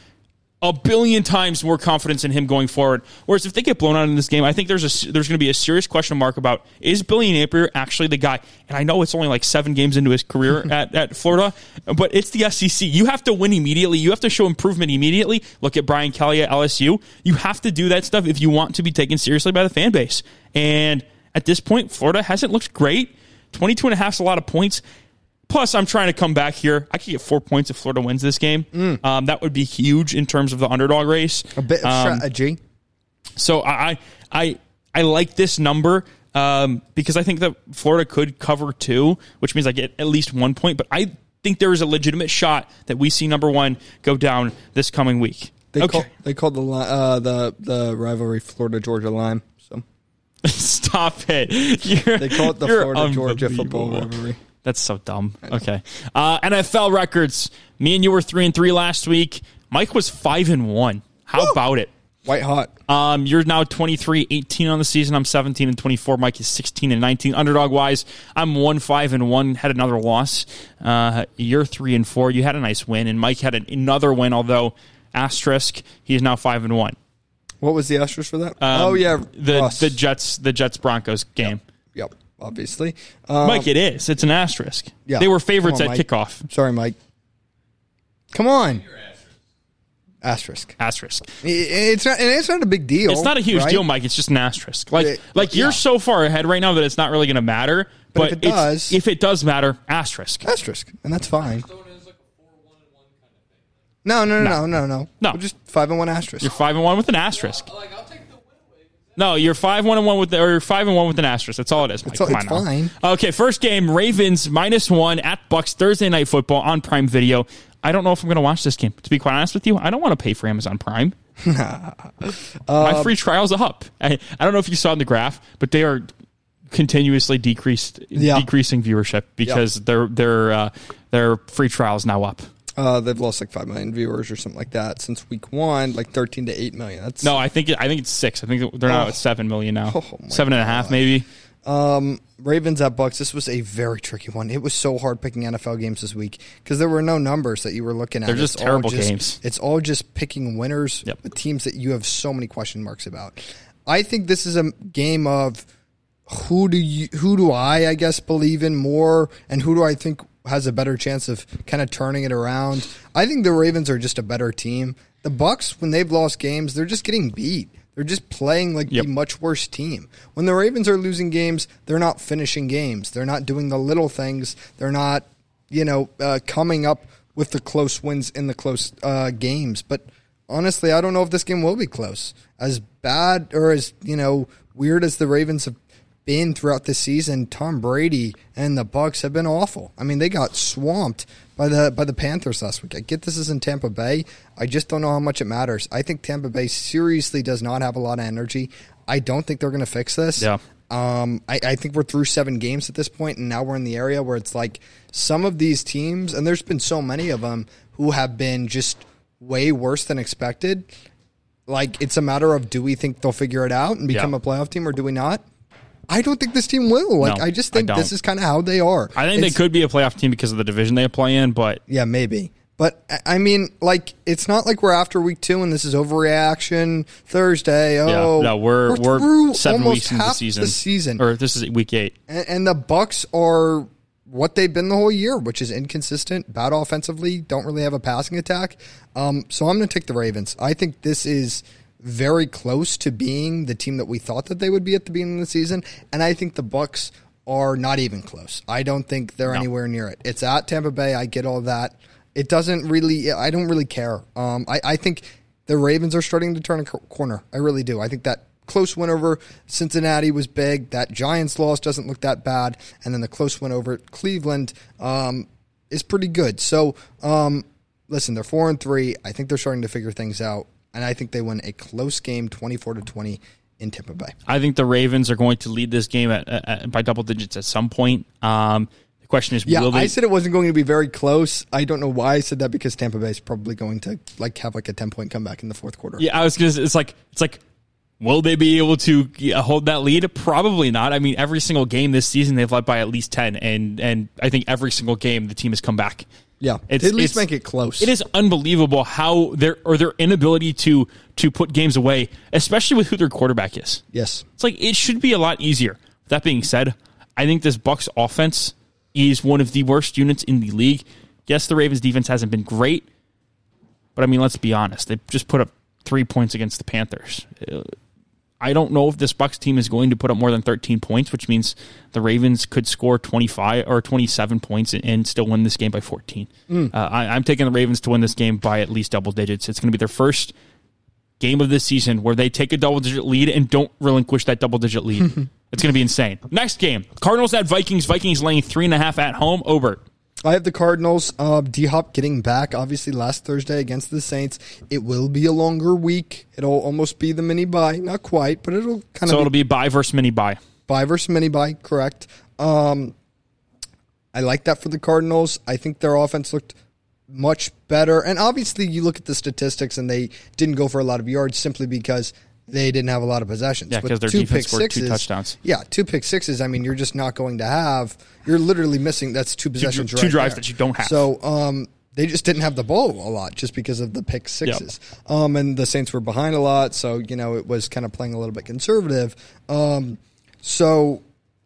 a billion times more confidence in him going forward. Whereas if they get blown out in this game, I think there's a there's going to be a serious question mark about is Billy Napier actually the guy? And I know it's only like seven games into his career at, at Florida, but it's the SEC. You have to win immediately. You have to show improvement immediately. Look at Brian Kelly at LSU. You have to do that stuff if you want to be taken seriously by the fan base. And at this point, Florida hasn't looked great. 22 and a half is a lot of points. Plus, I'm trying to come back here. I could get four points if Florida wins this game. Mm. Um, that would be huge in terms of the underdog race. A bit of um, strategy. So I, I, I like this number um, because I think that Florida could cover two, which means I get at least one point. But I think there is a legitimate shot that we see number one go down this coming week. They okay. call they called the uh, the the rivalry Florida Georgia Line. So stop it. You're, they call it the Florida Georgia football rivalry. That's so dumb. Okay. Uh, NFL records. Me and you were three and three last week. Mike was five and one. How Woo! about it? White hot. Um, you're now 23, 18 on the season. I'm 17 and 24. Mike is 16 and 19. Underdog wise, I'm one five and one. Had another loss. Uh, you're three and four. You had a nice win, and Mike had another win. Although asterisk, he is now five and one. What was the asterisk for that? Um, oh yeah, the Ross. the Jets the Jets Broncos game. Yep. yep obviously. Um, Mike, it is. It's an asterisk. Yeah, they were favorites on, at Mike. kickoff. Sorry, Mike. Come on. Asterisk. Asterisk. It's not. It's not a big deal. It's not a huge right? deal, Mike. It's just an asterisk. Like, it, like yeah. you're so far ahead right now that it's not really going to matter. But, but if it does, if it does matter, asterisk. Asterisk, and that's fine. No, no, no, no, no, no. No, We're just five and one asterisk. You're five and one with an asterisk. No, you're five one and one with the, or five and one with an asterisk. That's all it is. Mike. It's- Come it's fine. Okay, first game: Ravens minus one at Bucks Thursday night football on Prime Video. I don't know if I'm going to watch this game. To be quite honest with you, I don't want to pay for Amazon Prime. My free trial's up. I, I don't know if you saw in the graph, but they are continuously decreased Yeah. decreasing viewership because their their uh, their free trial is now up. Uh, they've lost like five million viewers or something like that since week one, like thirteen to eight million. That's No, I think it, I think it's six. I think they're now Oh. at seven million now, Oh, seven and a half maybe. Um, Ravens at Bucks. This was a very tricky one. It was so hard picking NFL games this week because there were no numbers that you were looking at. They're just It's all terrible just- games. It's all just picking winners Yep. with teams that you have so many question marks about. I think this is a game of who do you who do I I guess believe in more and who do I think has a better chance of kind of turning it around. I think the Ravens are just a better team. The Bucks when they've lost games, they're just getting beat. They're just playing like Yep. the much worse team. When the Ravens are losing games, they're not finishing games. They're not doing the little things. They're not, you know, uh, coming up with the close wins in the close uh, games. But honestly, I don't know if this game will be close. As bad or as you know weird as the Ravens have been throughout the season, Tom Brady and the Bucks have been awful. I mean, they got swamped by the by the Panthers last week. I get this is in Tampa Bay. I just don't know how much it matters. I think Tampa Bay seriously does not have a lot of energy. I don't think they're going to fix this. Yeah. Um, I, I think we're through seven games at this point, and now we're in the area where it's like some of these teams, and there's been so many of them who have been just way worse than expected. Like it's a matter of do we think they'll figure it out and become Yeah. a playoff team, or do we not? I don't think this team will. Like No, I just I think this is kind of how they are. I think It's- they could be a playoff team because of the division they play in, but Yeah, maybe. But I- I mean, like, it's not like we're after week two and this is overreaction Thursday. Oh, yeah, no, we're we're, through seven almost weeks into half season. The season, or this is week eight. and, and the Bucks are what they've been the whole year, which is inconsistent, bad offensively, don't really have a passing attack. Um, so I'm going to take the Ravens. I think this is very close to being the team that we thought that they would be at the beginning of the season, and I think the Bucks are not even close. I don't think they're anywhere near it. It's at Tampa Bay. I get all that. It doesn't really. I don't really care. Um, I, I think the Ravens are starting to turn a corner. I really do. I think that close win over Cincinnati was big. That Giants loss doesn't look that bad, and then the close win over Cleveland um, is pretty good. So, um, listen, they're four and three. I think they're starting to figure things out, and I think they win a close game, twenty-four to twenty, in Tampa Bay. I think the Ravens are going to lead this game at, at, by double digits at some point. Um, the question is, Yeah, will they? I said it wasn't going to be very close. I don't know why I said that because Tampa Bay is probably going to like have like a ten-point comeback in the fourth quarter. yeah, I was gonna. It's like it's like. Will they be able to hold that lead? Probably not. I mean, every single game this season they've led by at least ten, and and I think every single game the team has come back. Yeah, It's- at least make it close. It is unbelievable how their or their inability to to put games away, especially with who their quarterback is. Yes. It's like it should be a lot easier. That being said, I think this Bucks offense is one of the worst units in the league. Yes, the Ravens defense hasn't been great, but I mean, let's be honest. They just put up three points against the Panthers. I don't know if this Bucks team is going to put up more than 13 points, which means the Ravens could score 25 or 27 points and, still win this game by 14. Uh, I, I'm taking the Ravens to win this game by at least double digits. It's going to be their first game of this season where they take a double digit lead and don't relinquish that double digit lead. it's going to be insane. Next game Cardinals at Vikings. Vikings laying three and a half at home. Obert. I have the Cardinals. Uh, D Hop getting back, obviously, last Thursday against the Saints. It will be a longer week. It'll almost be the mini bye. Not quite, but it'll kind of. So it'll be be bye versus mini bye. bye versus mini bye, correct. Um, I like that for the Cardinals. I think their offense looked much better. And obviously, you look at the statistics, and they didn't go for a lot of yards simply because they didn't have a lot of possessions. Yeah, With 'cause their two defense pick scored two sixes- touchdowns. Yeah, two pick sixes. I mean, you're just not going to have. You're literally missing. That's two possessions. two right drives there. that you don't have. So, um, they just didn't have the ball a lot just because of the pick sixes. Um, and the Saints were behind a lot, so you know it was kind of playing a little bit conservative. Um, so,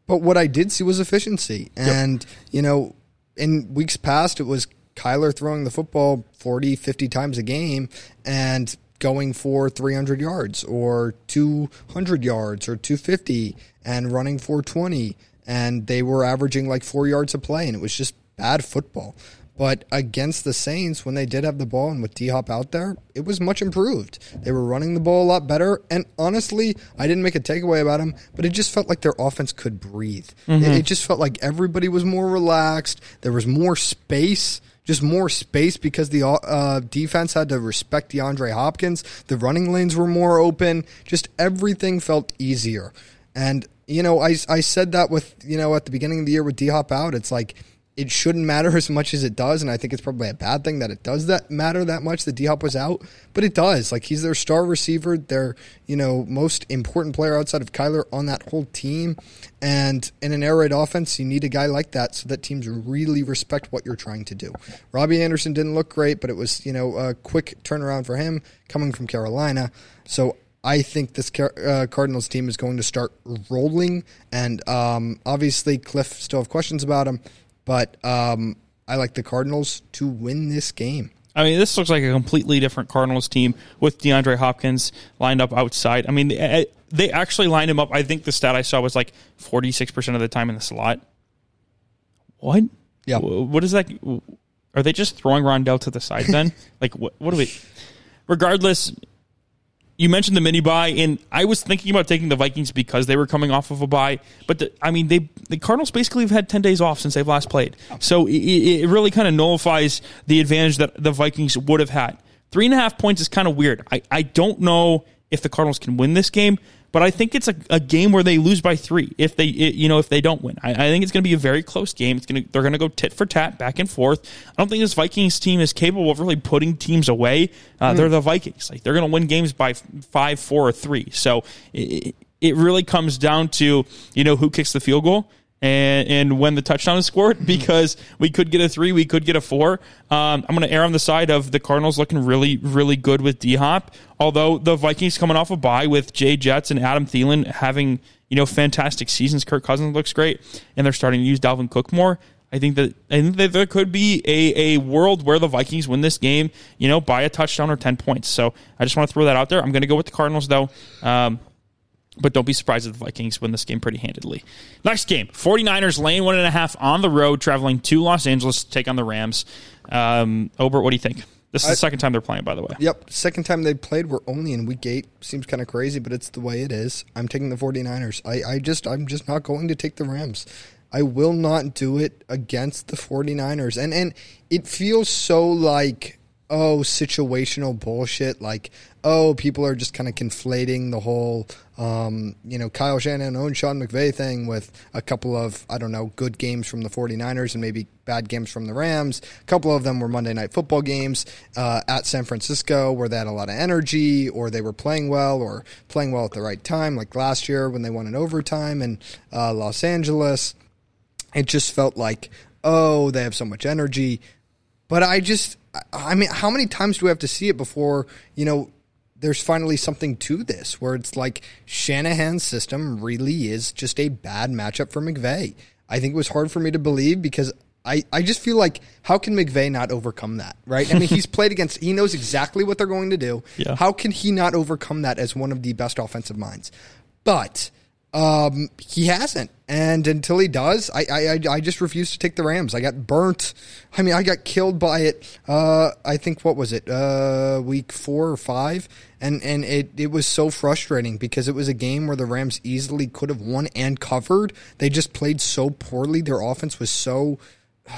but what I did see was efficiency, and you know, in weeks past it was Kyler throwing the football 40, 50 times a game, and going for 300 yards or 200 yards or 250 and running 420 and they were averaging like 4 yards a play and it was just bad football But against the Saints, when they did have the ball and with D Hop out there, it was much improved. They were running the ball a lot better. And honestly, I didn't make a takeaway about them, but it just felt like their offense could breathe. Mm-hmm. It, it just felt like everybody was more relaxed. There was more space just more space because the uh, defense had to respect DeAndre Hopkins. The running lanes were more open. Just everything felt easier. And you know, I I said that with you know at the beginning of the year with D Hop out. It's like it shouldn't matter as much as it does, and I think it's probably a bad thing that it does that matter that much that D Hop was out, but it does. Like he's their star receiver, their you know most important player outside of Kyler on that whole team, and in an air raid offense, you need a guy like that so that teams really respect what you're trying to do. Robbie Anderson didn't look great, but it was you know a quick turnaround for him coming from Carolina. So I think this uh, Cardinals team is going to start rolling, and um, obviously Kliff still have questions about him but um, I like the Cardinals to win this game. I mean, this looks like a completely different Cardinals team with DeAndre Hopkins lined up outside. I mean, they, they actually lined him up. I think the stat I saw was like 46% of the time in the slot. What? Yeah. What is that? Are they just throwing Rondale to the side then? like, what, what do we. Regardless, you mentioned the mini bye, and I was thinking about taking the Vikings because they were coming off of a bye. But the, I mean, they the Cardinals basically have had ten days off since they've last played, so it, it really kind of nullifies the advantage that the Vikings would have had. Three and a half points is kind of weird. I, I don't know if the Cardinals can win this game, but I think it's a, a game where they lose by three if they you know if they don't win. I, I think it's going to be a very close game. It's going to they're going to go tit for tat back and forth. I don't think this Vikings team is capable of really putting teams away. Uh, mm. They're the Vikings. Like they're going to win games by five, four, or three. So it, it really comes down to you know who kicks the field goal and, and when the touchdown is scored because we could get a three, we could get a four. Um, I'm going to err on the side of the Cardinals looking really, really good with D Hop. Although the Vikings coming off a bye with Jay Jets and Adam Thielen having you know fantastic seasons. Kirk Cousins looks great, and they're starting to use Dalvin Cook more. I think that I think that there could be a, a world where the Vikings win this game, you know, by a touchdown or ten points. So I just want to throw that out there. I'm going to go with the Cardinals though. Um, but don't be surprised if the Vikings win this game pretty handedly. Next game 49ers laying one and a half on the road, traveling to Los Angeles to take on the Rams. Um, Obert, what do you think? This is I, the second time they're playing, by the way. Yep. Second time they played. We're only in week eight. Seems kind of crazy, but it's the way it is. I'm taking the 49ers. I, I just, I'm just not going to take the Rams. I will not do it against the 49ers. And, and it feels so like, oh, situational bullshit. Like, oh, people are just kind of conflating the whole, um, you know, Kyle Shanahan owned Sean McVay thing with a couple of, I don't know, good games from the 49ers and maybe bad games from the Rams. A couple of them were Monday night football games uh, at San Francisco where they had a lot of energy or they were playing well or playing well at the right time, like last year when they won in overtime in uh, Los Angeles. It just felt like, oh, they have so much energy. But I just, I mean, how many times do we have to see it before, you know, there's finally something to this where it's like Shanahan's system really is just a bad matchup for McVay. I think it was hard for me to believe because I, I just feel like how can McVay not overcome that, right? I mean, he's played against, he knows exactly what they're going to do. Yeah. How can he not overcome that as one of the best offensive minds? But um, he hasn't, and until he does, I, I I just refuse to take the Rams. I got burnt. I mean, I got killed by it. Uh, I think what was it? Uh, week four or five, and and it it was so frustrating because it was a game where the Rams easily could have won and covered. They just played so poorly. Their offense was so,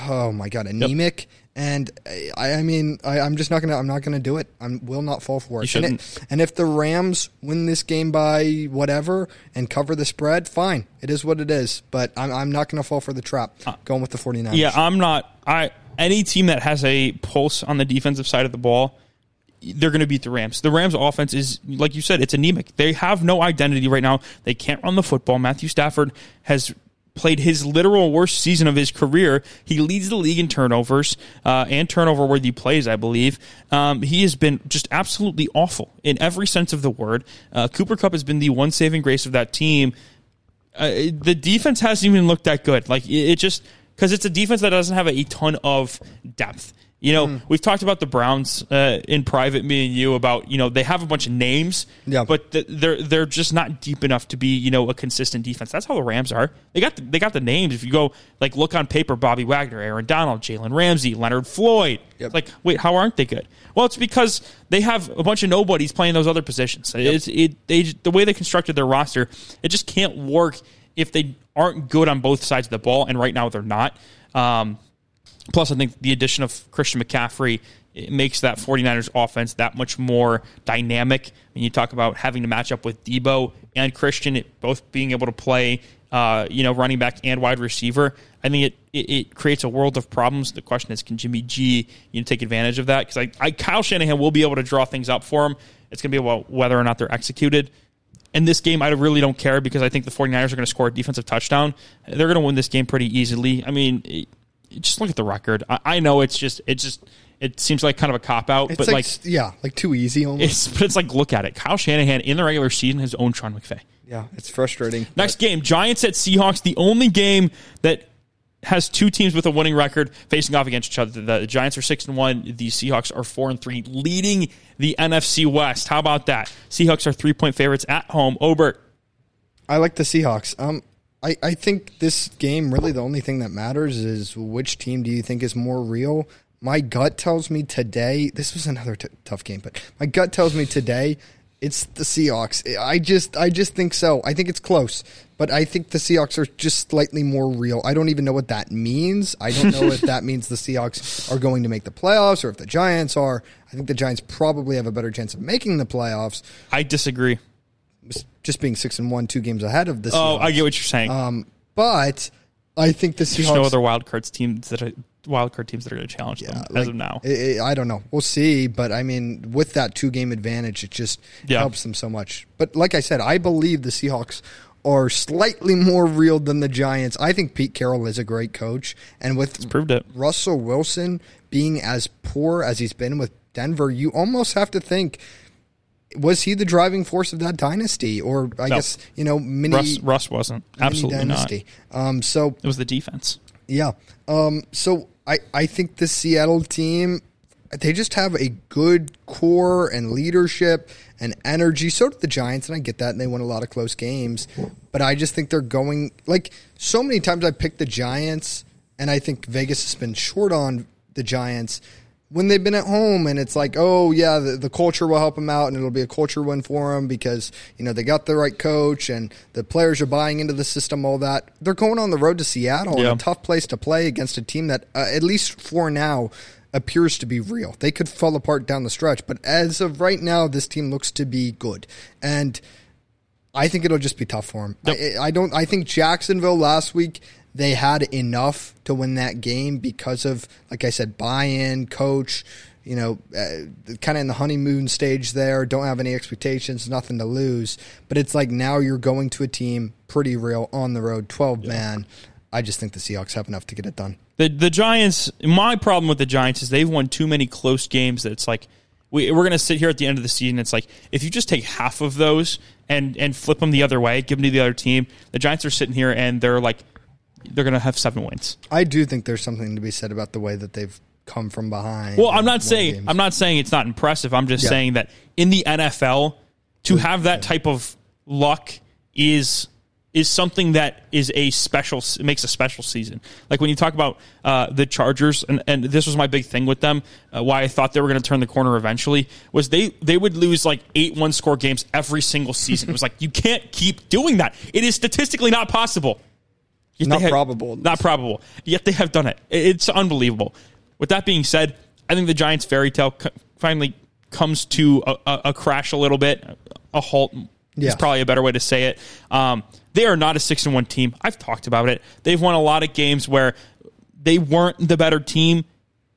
oh my god, anemic. Yep and I, I mean, I, am just not gonna. I'm not gonna do it. I will not fall for it. And, it. and if the Rams win this game by whatever and cover the spread, fine. It is what it is. But I'm, I'm not gonna fall for the trap. Uh, going with the 49ers. Yeah, I'm not. I any team that has a pulse on the defensive side of the ball, they're going to beat the Rams. The Rams offense is, like you said, it's anemic. They have no identity right now. They can't run the football. Matthew Stafford has played his literal worst season of his career. He leads the league in turnovers uh, and turnover worthy plays, I believe. Um, he has been just absolutely awful in every sense of the word. Uh, Cooper Kupp has been the one saving grace of that team. Uh, the defense hasn't even looked that good. Like it, it just because it's a defense that doesn't have a, a ton of depth. You know, we've talked about the Browns uh, in private, me and you, about you know they have a bunch of names, Yeah. but th- they're they're just not deep enough to be you know a consistent defense. That's how the Rams are. They got the, they got the names. If you go like look on paper, Bobby Wagner, Aaron Donald, Jalen Ramsey, Leonard Floyd. Yep. Like, wait, how aren't they good? Well, it's because they have a bunch of nobodies playing those other positions. It's it they the way they constructed their roster, it just can't work if they aren't good on both sides of the ball. And right now they're not. Um, Plus, I think the addition of Christian McCaffrey makes that 49ers offense that much more dynamic. When you talk about having to match up with Deebo and Christian, both being able to play, uh, you know, running back and wide receiver, I think it, it, it creates a world of problems. The question is, can Jimmy G you know, take advantage of that? Because I, I, Kyle Shanahan will be able to draw things up for him. It's going to be about whether or not they're executed. In this game, I really don't care because I think the 49ers are going to score a defensive touchdown. They're going to win this game pretty easily. I mean, just look at the record. I, I know it's just it just it seems like kind of a cop out, but like, like, yeah, like too easy almost. it's but it's like look at it. Kyle Shanahan in the regular season has owned Sean McVay. Yeah, it's frustrating. Next game, Giants at Seahawks, the only game that has two teams with a winning record facing off against each other. The Giants are six and one. The Seahawks are four and three, leading the NFC West. How about that? Seahawks are three point favorites at home. Obert, I like the Seahawks. Um, I, I think this game really the only thing that matters is which team do you think is more real. My gut tells me today. This was another t- tough game, but my gut tells me today it's the Seahawks. I just I just think so. I think it's close, but I think the Seahawks are just slightly more real. I don't even know what that means. I don't know if that means the Seahawks are going to make the playoffs or if the Giants are. I think the Giants probably have a better chance of making the playoffs. I disagree. Just being six and one, two games ahead of the. Oh, I get what you're saying. Um, but I think the There's no other wild cards teams that are wild card teams that are going to challenge them as of now. I, I don't know. We'll see. But I mean, with that two game advantage, it just Yeah. helps them so much. But like I said, I believe the Seahawks are slightly more real than the Giants. I think Pete Carroll is a great coach, and with Proved it. Russell Wilson being as poor as he's been with Denver, you almost have to think. Was he the driving force of that dynasty, or I No. guess you know mini, Russ, Russ wasn't absolutely not. Um, so It was the defense. yeah. Um, so I, I think the Seattle team, they just have a good core and leadership and energy. So do the Giants, and I get that, and they win a lot of close games. But I just think they're going like so many times I picked the Giants, and I think Vegas has been short on the Giants when they've been at home and it's like, oh yeah, the, the culture will help them out and it'll be a culture win for them because you know they got the right coach and the players are buying into the system. All that they're going on the road to Seattle, Yeah. a tough place to play against a team that, uh, at least for now, appears to be real. They could fall apart down the stretch, but as of right now, this team looks to be good and. I think it'll just be tough for him. I, I don't. I think Jacksonville last week they had enough to win that game because of, like I said, buy-in, coach. You know, uh, kind of in the honeymoon stage there. Don't have any expectations, nothing to lose. But it's like now you're going to a team pretty real on the road, twelve man. I just think the Seahawks have enough to get it done. The the Giants. My problem with the Giants is they've won too many close games. That it's like we, we're going to sit here at the end of the season. It's like if you just take half of those and and flip them the other way, give them to the other team. The Giants are sitting here and they're like they're going to have seven wins. I do think there's something to be said about the way that they've come from behind. Well, I'm not saying games. I'm not saying it's not impressive. I'm just Yeah. saying that in the NFL to have that type of luck is is something that is a special makes a special season. Like when you talk about uh, the Chargers, and, and this was my big thing with them. Uh, why I thought they were going to turn the corner eventually was they they would lose like eight one score games every single season. it was like you can't keep doing that. It is statistically not possible. Yet Not have- probable, Not probable. Yet they have done it. It's unbelievable. With that being said, I think the Giants' fairy tale co- finally comes to a, a, a crash a little bit. A halt Yeah. is probably a better way to say it. Um, they are not a six and one team. I've talked about it. They've won a lot of games where they weren't the better team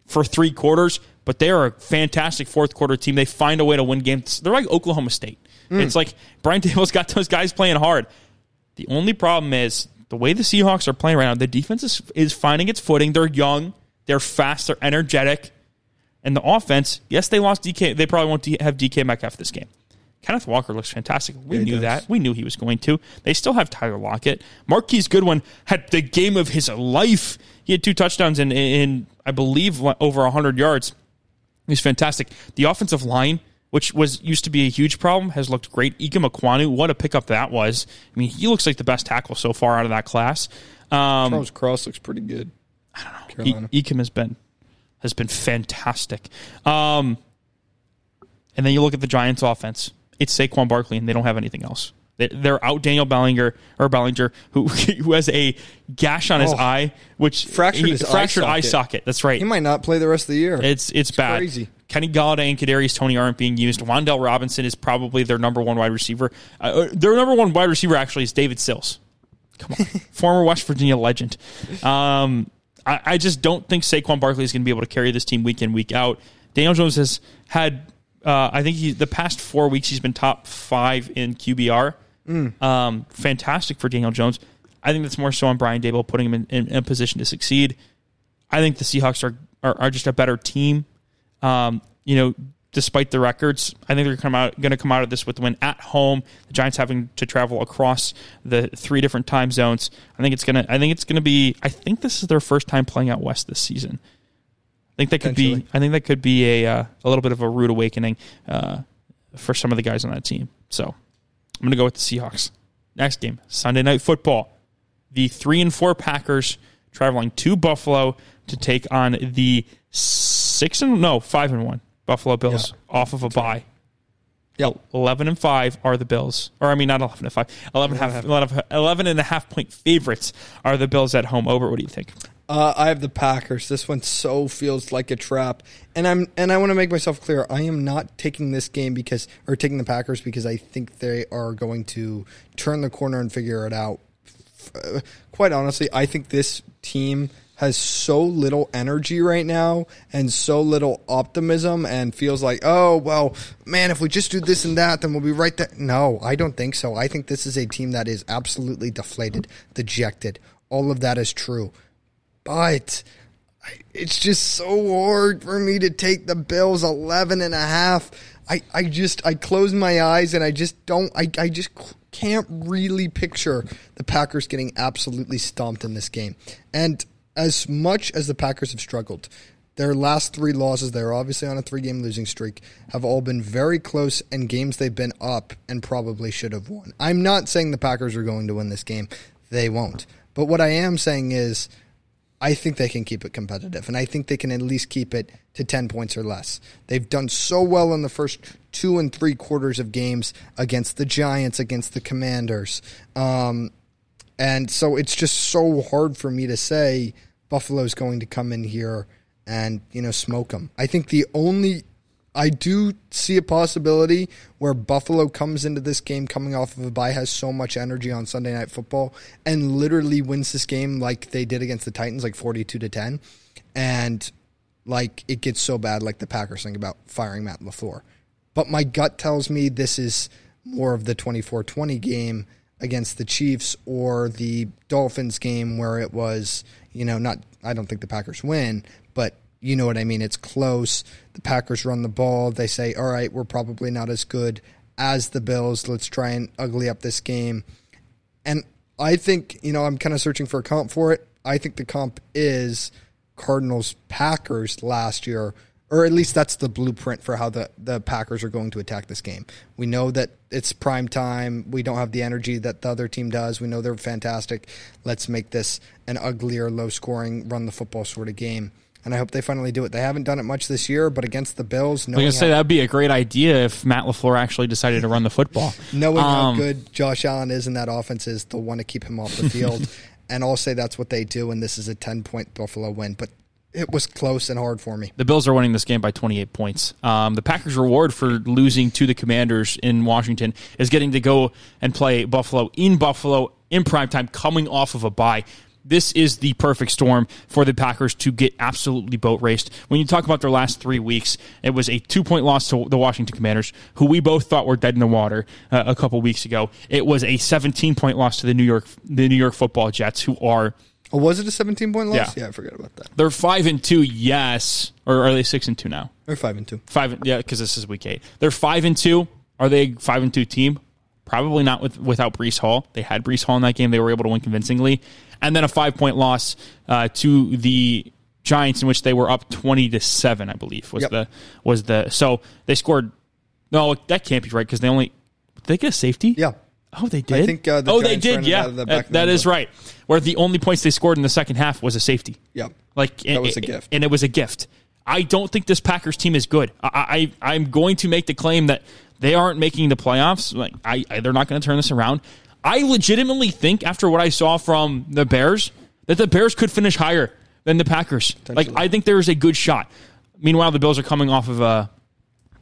for three quarters, but they are a fantastic fourth quarter team. They find a way to win games. They're like Oklahoma State. It's like Brian Daboll's got those guys playing hard. The only problem is the way the Seahawks are playing right now. The defense is, is finding its footing. They're young, they're fast, they're energetic, and the offense. Yes, they lost DK. They probably won't have DK Metcalf this game. Kenneth Walker looks fantastic. We he knew that. We knew he was going to. They still have Tyler Lockett. Marquise Goodwin had the game of his life. He had two touchdowns in in I believe, over 100 yards. He's fantastic. The offensive line, which was used to be a huge problem, has looked great. Ikem Ekwonu, what a pickup that was. I mean, he looks like the best tackle so far out of that class. Um, Charles Cross looks pretty good. I don't know. Carolina. E- Ikem has been has been fantastic. Um, and then you look at the Giants' offense. It's Saquon Barkley, and they don't have anything else. They're out Daniel Bellinger or Bellinger, who who has a gash on his oh, eye, which fractured he, his fractured eye socket. eye socket. That's right. He might not play the rest of the year. It's it's, it's bad. Crazy. Kenny Golladay and Kadarius Toney aren't being used. Wan'Dale Robinson is probably their number one wide receiver. Uh, uh their number one wide receiver actually is David Sills. Come on, former West Virginia legend. Um, I, I just don't think Saquon Barkley is going to be able to carry this team week in week out. Daniel Jones has had, uh, I think he the past four weeks he's been top five in QBR. Mm. Um, fantastic for Daniel Jones. I think that's more so on Brian Daboll putting him in, in, in a position to succeed. I think the Seahawks are, are, are just a better team. Um, you know, despite the records, I think they're come out going to come out of this with a win at home. The Giants having to travel across the three different time zones. I think it's gonna. I think it's gonna be. I think this is their first time playing out west this season. I think that could be. I think that could be a uh, a little bit of a rude awakening uh, for some of the guys on that team. So I'm going to go with the Seahawks. Next game, Sunday Night Football. The three and four Packers traveling to Buffalo to take on the six and no five and one Buffalo Bills yeah. off of a bye. Yep. 11 and 5 are the Bills. Or, I mean, not 11 and 5. 11, 11, half, 11, 11 and a half point favorites are the Bills at home. Over, what do you think? Uh, I have the Packers. This one so feels like a trap, and I'm and I want to make myself clear. I am not taking this game because or taking the Packers because I think they are going to turn the corner and figure it out. Quite honestly, I think this team has so little energy right now and so little optimism and feels like, oh, well, man, if we just do this and that, then we'll be right there. No, I don't think so. I think this is a team that is absolutely deflated, dejected. All of that is true. But it's just so hard for me to take the Bills 11 and a half. I, I just, I close my eyes and I just don't, I, I just can't really picture the Packers getting absolutely stomped in this game. And as much as the Packers have struggled, their last three losses, they're obviously on a three game losing streak, have all been very close and games they've been up and probably should have won. I'm not saying the Packers are going to win this game. They won't. But what I am saying is, I think they can keep it competitive, and I think they can at least keep it to 10 points or less. They've done so well in the first two and three quarters of games against the Giants, against the Commanders. Um, and so it's just so hard for me to say Buffalo's going to come in here and you know smoke them. I think the only I do see a possibility where Buffalo comes into this game coming off of a bye, has so much energy on Sunday Night Football, and literally wins this game like they did against the Titans, like forty-two to ten, and like it gets so bad, like the Packers think about firing Matt LaFleur. But my gut tells me this is more of the 24-20 game against the Chiefs or the Dolphins game where it was you know, not I don't think the Packers win, but you know what I mean. It's close. The Packers run the ball. They say, "All right, we're probably not as good as the Bills. Let's try and ugly up this game." And I think you know I'm kind of searching for a comp for it. I think the comp is Cardinals Packers last year or at least that's the blueprint for how the, the Packers are going to attack this game. We know that it's prime time. We don't have the energy that the other team does. We know they're fantastic. Let's make this an uglier, low scoring, run the football sort of game. And I hope they finally do it. They haven't done it much this year, but against the Bills, knowing I was say that'd be a great idea if Matt LaFleur actually decided to run the football. knowing um, how good Josh Allen is in that offense is, they'll want to keep him off the field. and I'll say that's what they do, and this is a 10 point Buffalo win. But it was close and hard for me. The Bills are winning this game by 28 points. Um, the Packers' reward for losing to the Commanders in Washington is getting to go and play Buffalo in Buffalo in prime time, coming off of a bye. This is the perfect storm for the Packers to get absolutely boat raced. When you talk about their last three weeks, it was a two point loss to the Washington Commanders, who we both thought were dead in the water uh, a couple weeks ago. It was a 17 point loss to the New York the New York Football Jets, who are Oh, was it a 17 point loss? Yeah. yeah, I forgot about that. They're five and two, yes, or are they six and two now? They're five and two. Five, yeah, because this is week eight. They're five and two. Are they a five and two team? Probably not with without Breece Hall. They had Breece Hall in that game. They were able to win convincingly, and then a five point loss uh, to the Giants in which they were up twenty to seven, I believe was Yep. the was the so they scored. No, that can't be right because they only did they get a safety. Yeah. Oh, they did. think, uh, the oh, they Giants did. Yeah, the That- back of the that is right. Where the only points they scored in the second half was a safety. Yeah. Like That was a gift. and it was a gift. I don't think this Packers team is good. I, I I'm going to make the claim that they aren't making the playoffs. Like I, I they're not going to turn this around. I legitimately think after what I saw from the Bears that the Bears could finish higher than the Packers. Like I think there is a good shot. Meanwhile, the Bills are coming off of a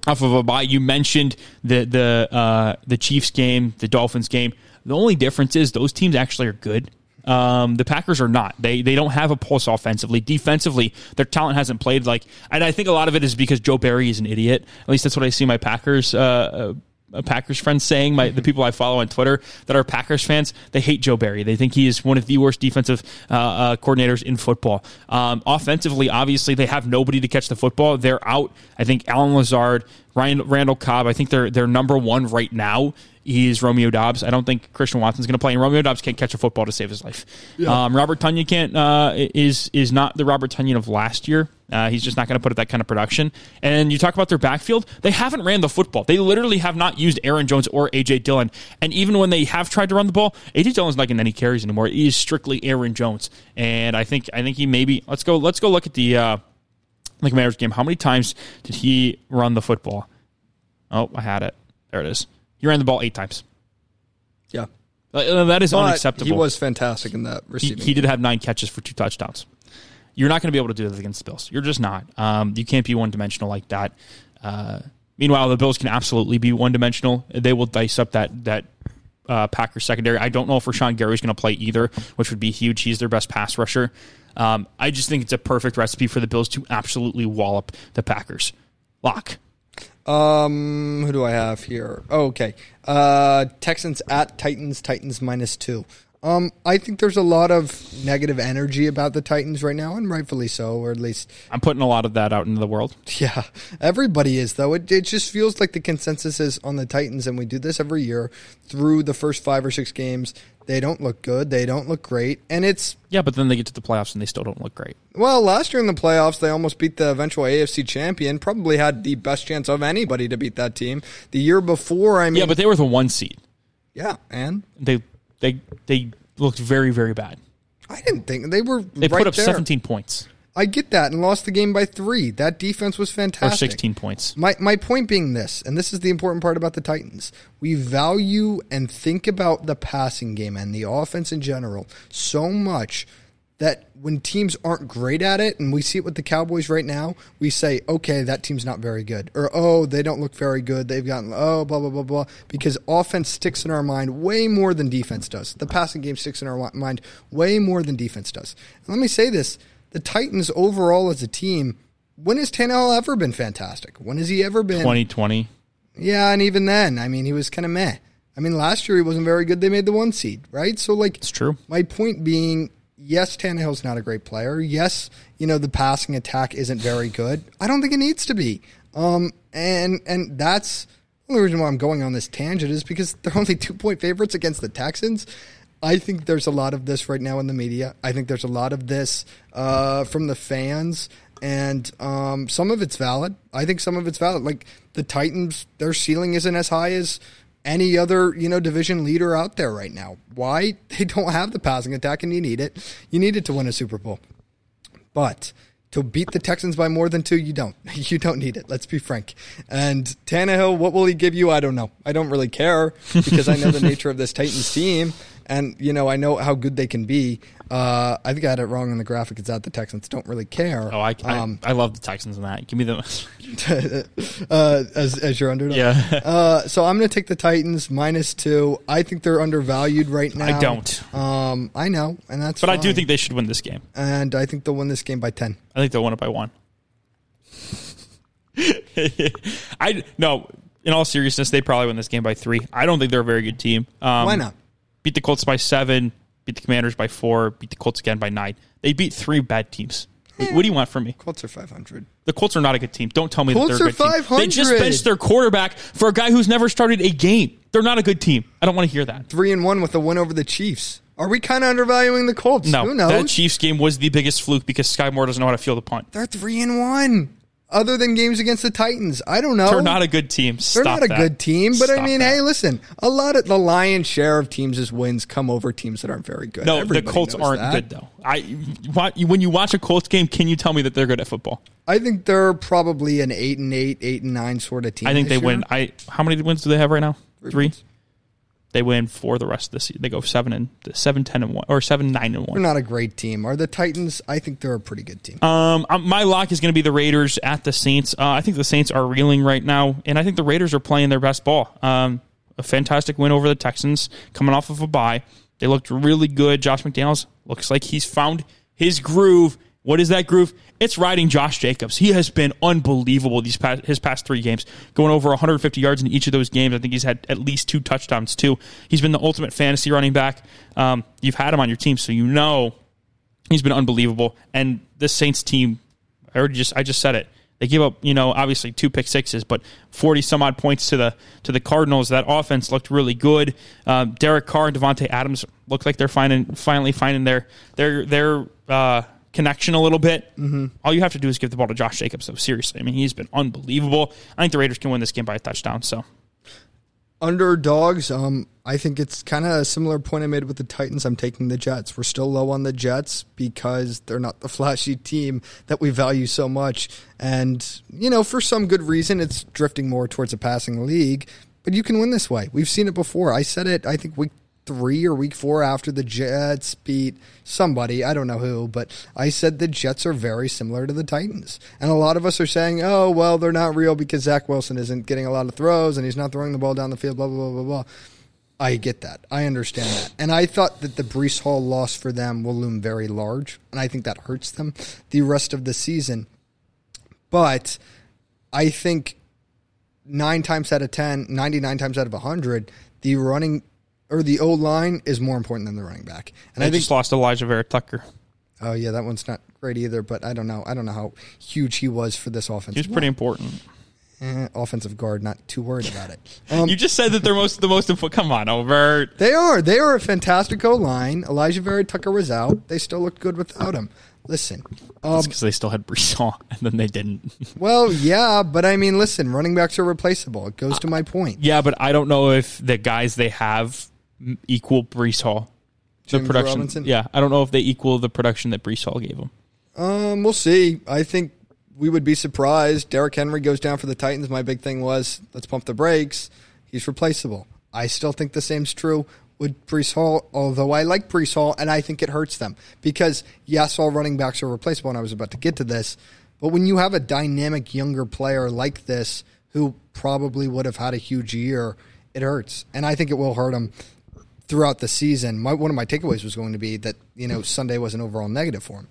off of a bye. You mentioned the the uh, the Chiefs game, the Dolphins game. The only difference is those teams actually are good. Um, the Packers are not. They they don't have a pulse offensively. Defensively, their talent hasn't played like. And I think a lot of it is because Joe Barry is an idiot. At least that's what I see my Packers. Uh, uh, uh, Packers friends saying my the people I follow on Twitter that are Packers fans they hate Joe Barry. They think he is one of the worst defensive uh, uh, coordinators in football. Um, offensively obviously they have nobody to catch the football. They're out. I think Allen Lazard Ryan Randall Cobb I think they're they're number one right now is Romeo Doubs I don't think Christian Watson's going to play and Romeo Doubs can't catch a football to save his life um, Robert Tonyan can't uh, is is not the Robert Tonyan of last year uh, he's just not going to put up that kind of production. And you talk about their backfield, they haven't ran the football. They literally have not used Aaron Jones or AJ Dillon. And even when they have tried to run the ball, AJ Dillon's not getting any carries anymore. He is strictly Aaron Jones. And I think I think he maybe let's go let's go look at the uh, the Commanders game. How many times did he run the football? Oh, I had it. There it is. He ran the ball eight times. Yeah. Uh, That is But unacceptable. he was fantastic in that he, receiving. he did have nine catches for two touchdowns. You're not going to be able to do that against the Bills. You're just not. Um, you can't be one dimensional like that. Uh, meanwhile, the Bills can absolutely be one dimensional. They will dice up that that uh, Packers secondary. I don't know if Rashan Gary's going to play either, which would be huge. He's their best pass rusher. Um, I just think it's a perfect recipe for the Bills to absolutely wallop the Packers. Lock. Um, who do I have here? Oh, okay. Uh, Texans at Titans. Titans minus two. Um, I think there's a lot of negative energy about the Titans right now, and rightfully so, or at least, I'm putting a lot of that out into the world. yeah, everybody is though. It it just feels like the consensus is on the Titans, and we do this every year through the first five or six games. They don't look good. They don't look great, and it's Yeah, but then they get to the playoffs and they still don't look great. Well, last year in the playoffs, they almost beat the eventual AFC champion. Probably had the best chance of anybody to beat that team. The year before, I mean, Yeah, but they were the one seed. yeah, and They they they looked very very bad. I didn't think they were. They right put up there. 17 points I get that, and lost the game by three. That defense was fantastic. or fantastic. 16 points. My my point being this, and this is the important part about the Titans. We value and think about the passing game and the offense in general so much that when teams aren't great at it, and we see it with the Cowboys right now, we say, okay, that team's not very good. Or, oh, they don't look very good. They've gotten, oh, blah, blah, blah, blah. Because offense sticks in our mind way more than defense does. The passing game sticks in our mind way more than defense does. And let me say this the Titans overall as a team, when has Tannehill ever been fantastic? When has he ever been? 2020. Yeah, and even then, I mean, he was kind of meh. I mean, last year he wasn't very good. They made the one seed, right? So, like, It's true. my point being, yes, Tannehill's not a great player. Yes, you know the passing attack isn't very good. I don't think it needs to be. Um, and and that's the only reason why I'm going on this tangent is because they're only two point favorites against the Texans. I think there's a lot of this right now in the media. I think there's a lot of this uh, from the fans, and um, some of it's valid. I think some of it's valid. Like the Titans, their ceiling isn't as high as any other you know division leader out there right now. Why they don't have the passing attack, and you need it. You need it to win a Super Bowl. But to beat the Texans by more than two, you don't. You don't need it. Let's be frank. And Tannehill, what will he give you? I don't know. I don't really care because I know the nature of this Titans team, and you know I know how good they can be. Uh, I think I had it wrong on the graphic. It's that the Texans don't really care. Oh, I, I, um, I love the Texans in that. Give me the. uh, as as your underdog. Yeah. Uh, so I'm going to take the Titans minus two. I think they're undervalued right now. I don't. Um, I know, and that's. But I do think they should win this game. and I think they'll win this game by ten. I think they'll win it by one. I no. In all seriousness, they probably win this game by three. I don't think they're a very good team. Um, Why not? Beat the Colts by seven. Beat the Commanders by four. Beat the Colts again by nine. They beat three bad teams. What what do you want from me? Colts are 500. The Colts are not a good team. Don't tell me Colts that they're a are good team. They just 500. benched their quarterback for a guy who's never started a game. They're not a good team. I don't want to hear that. Three and one with a win over the Chiefs. Are we kind of undervaluing the Colts? No, Who knows? that Chiefs game was the biggest fluke because Skyy Moore doesn't know how to feel the punt. They're three and one. Other than games against the Titans, I don't know. They're not a good team. They're Stop not a that. good team, but I mean, that. hey, listen, a lot of the lion's share of teams' wins come over teams that aren't very good. No, Everybody the Colts aren't that. good though. I when you watch a Colts game, can you tell me that they're good at football? I think they're probably an eight and eight, eight and nine sort of team. I think they win. I how many wins do they have right now? Three. wins. They win for the rest of the season. They go seven and seven, ten and one, or seven, nine and one. They're not a great team. Are the Titans? I think they're a pretty good team. Um, um, my lock is going to be the Raiders at the Saints. Uh, I think the Saints are reeling right now, and I think the Raiders are playing their best ball. Um, a fantastic win over the Texans, coming off of a bye. They looked really good. Josh McDaniels looks like he's found his groove. What is that groove? It's riding Josh Jacobs. He has been unbelievable these past his past three games, going over 150 yards in each of those games. I think he's had at least two touchdowns too. He's been the ultimate fantasy running back. Um, you've had him on your team, so you know he's been unbelievable. And this Saints team, I already just I just said it. They gave up, you know, obviously two pick sixes, but forty some odd points to the to the Cardinals. That offense looked really good. Um, Derek Carr and Davante Adams look like they're finding finally finding their their their uh, connection a little bit. Mm-hmm. All you have to do is give the ball to Josh Jacobs. Though seriously, I mean, he's been unbelievable. I think the Raiders can win this game by a touchdown. So Underdogs. Um, I think it's kind of a similar point I made with the Titans. I'm taking the Jets. We're still low on the Jets because they're not the flashy team that we value so much. And, you know, for some good reason, it's drifting more towards a passing league. But you can win this way. We've seen it before. I said it, I think, week three or week four after the Jets beat somebody. I don't know who, but I said the Jets are very similar to the Titans. And a lot of us are saying, oh, well, they're not real because Zach Wilson isn't getting a lot of throws and he's not throwing the ball down the field, blah, blah, blah, blah, blah. I get that. I understand that. And I thought that the Breece Hall loss for them will loom very large. And I think that hurts them the rest of the season. But I think nine times out of 10, 99 times out of 100, the running or the O line is more important than the running back. And I I think, just lost Alijah Vera Tucker. oh, yeah, that one's not great either. But I don't know. I don't know how huge he was for this offense. He was pretty important. Eh, offensive guard, not too worried about it. Um, You just said that they're most the most important. Come on, Overt. They are. They are a fantastic O line. Alijah Vera Tucker was out. They still looked good without him. Listen, um, because they still had Hall, and then they didn't. well, yeah, but I mean, listen, running backs are replaceable. It goes to my point. Yeah, but I don't know if the guys they have equal Breece Hall. The James production, Robinson? yeah, I don't know if they equal the production that Breece Hall gave them. Um, we'll see. I think we would be surprised. Derrick Henry goes down for the Titans. My big thing was let's pump the brakes. He's replaceable. I still think the same's true with Breece Hall, although I like Breece Hall, and I think it hurts them because yes, all running backs are replaceable, and I was about to get to this. But when you have a dynamic younger player like this who probably would have had a huge year, it hurts, and I think it will hurt him throughout the season. My, one of my takeaways was going to be that you know Sunday was an overall negative for him,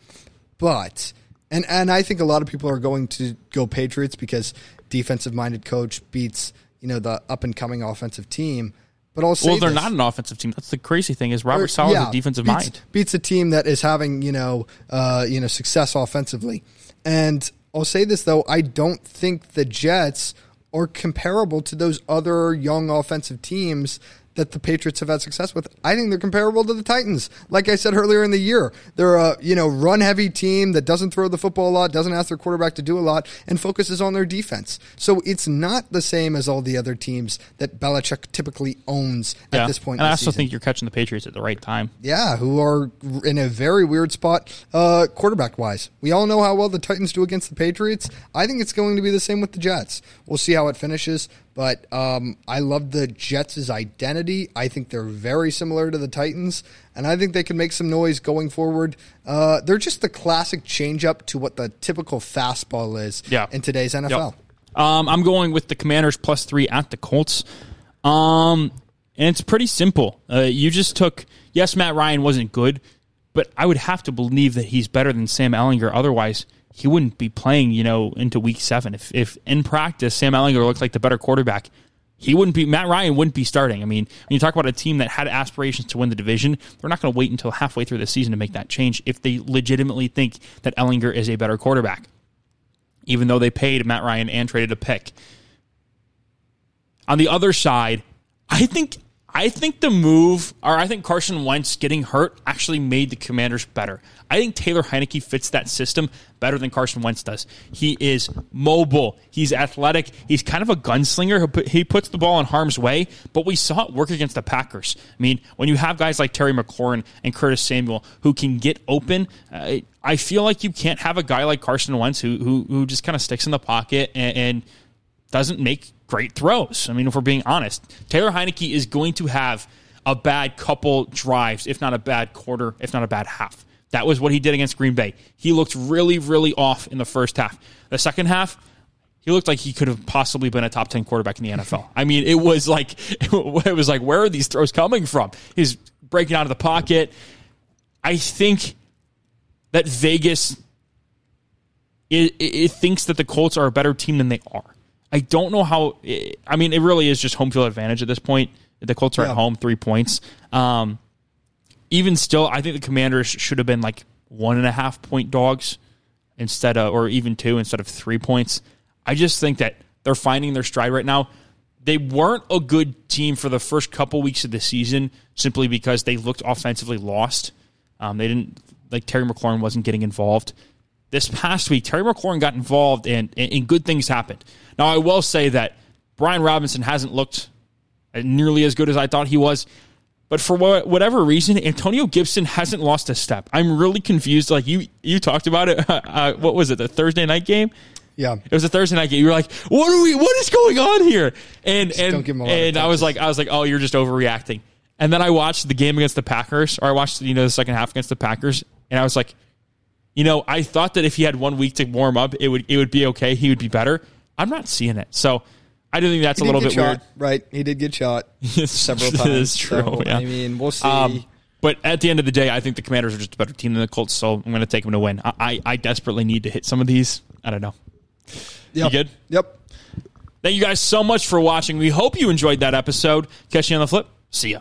but and and I think a lot of people are going to go Patriots because defensive minded coach beats you know the up and coming offensive team. But I'll Well, they're this. not an offensive team. That's the crazy thing is Robert Saleh is a defensive beats, mind. beats a team that is having you know uh, you know success offensively. And I'll say this though, I don't think the Jets are comparable to those other young offensive teams that the Patriots have had success with. I think they're comparable to the Titans. Like I said earlier in the year, they're a you know run heavy team that doesn't throw the football a lot, doesn't ask their quarterback to do a lot, and focuses on their defense. So it's not the same as all the other teams that Belichick typically owns at this point. and I also season. think you're catching the Patriots at the right time. Yeah, who are in a very weird spot uh, quarterback wise. We all know how well the Titans do against the Patriots. I think it's going to be the same with the Jets. We'll see how it finishes. But um, I love the Jets' identity. I think they're very similar to the Titans, and I think they can make some noise going forward. Uh, they're just the classic changeup to what the typical fastball is Yeah. in today's NFL. Yep. Um, I'm going with the Commanders plus three at the Colts. Um, and it's pretty simple. Uh, you just took, yes, Matt Ryan wasn't good, but I would have to believe that he's better than Sam Ehlinger. Otherwise, he wouldn't be playing, you know, into week seven. If, if in practice Sam Ehlinger looked like the better quarterback, he wouldn't be, Matt Ryan wouldn't be starting. I mean, when you talk about a team that had aspirations to win the division, they're not going to wait until halfway through the season to make that change if they legitimately think that Ehlinger is a better quarterback even though they paid Matt Ryan and traded a pick. On the other side, I think I think the move, or I think Carson Wentz getting hurt actually made the Commanders better. I think Taylor Heinicke fits that system better than Carson Wentz does. He is mobile. He's athletic. He's kind of a gunslinger. He puts the ball in harm's way, but we saw it work against the Packers. I mean, when you have guys like Terry McLaurin and Curtis Samuel who can get open, I feel like you can't have a guy like Carson Wentz who who, who just kind of sticks in the pocket and, and doesn't make great throws. I mean, if we're being honest, Taylor Heinicke is going to have a bad couple drives, if not a bad quarter, if not a bad half. That was what he did against Green Bay. He looked really, really off in the first half. The second half, he looked like he could have possibly been a top 10 quarterback in the NFL. I mean, it was like, it was like, where are these throws coming from? He's breaking out of the pocket. I think that Vegas it, it, thinks that the Colts are a better team than they are. I don't know how. I mean, it really is just home field advantage at this point. The Colts are yeah. at home, three points. Um, even still, I think the Commanders should have been like one and a half point dogs instead of, or even two instead of three points. I just think that they're finding their stride right now. They weren't a good team for the first couple weeks of the season simply because they looked offensively lost. Um, they didn't like Terry McLaurin wasn't getting involved. This past week, Terry McLaurin got involved and, and good things happened. Now, I will say that Brian Robinson hasn't looked nearly as good as I thought he was. But for whatever reason, Antonio Gibson hasn't lost a step. I'm really confused. Like you, you talked about it. Uh, what was it? The Thursday night game. Yeah, it was a Thursday night game. You were like, "What are we? What is going on here?" And just and and I was like, I was like, "Oh, you're just overreacting." And then I watched the game against the Packers, or I watched you know the second half against the Packers, and I was like, you know, I thought that if he had one week to warm up, it would it would be okay. He would be better. I'm not seeing it. So I do think that's a little bit shot, weird. Right. He did get shot several times. It is true. So, yeah. I mean, we'll see. Um, but at the end of the day, I think the Commanders are just a better team than the Colts, so I'm going to take them to win. I, I, I, desperately need to hit some of these. I don't know. Yep. You good? Yep. Thank you guys so much for watching. We hope you enjoyed that episode. Catch you on the flip. See ya.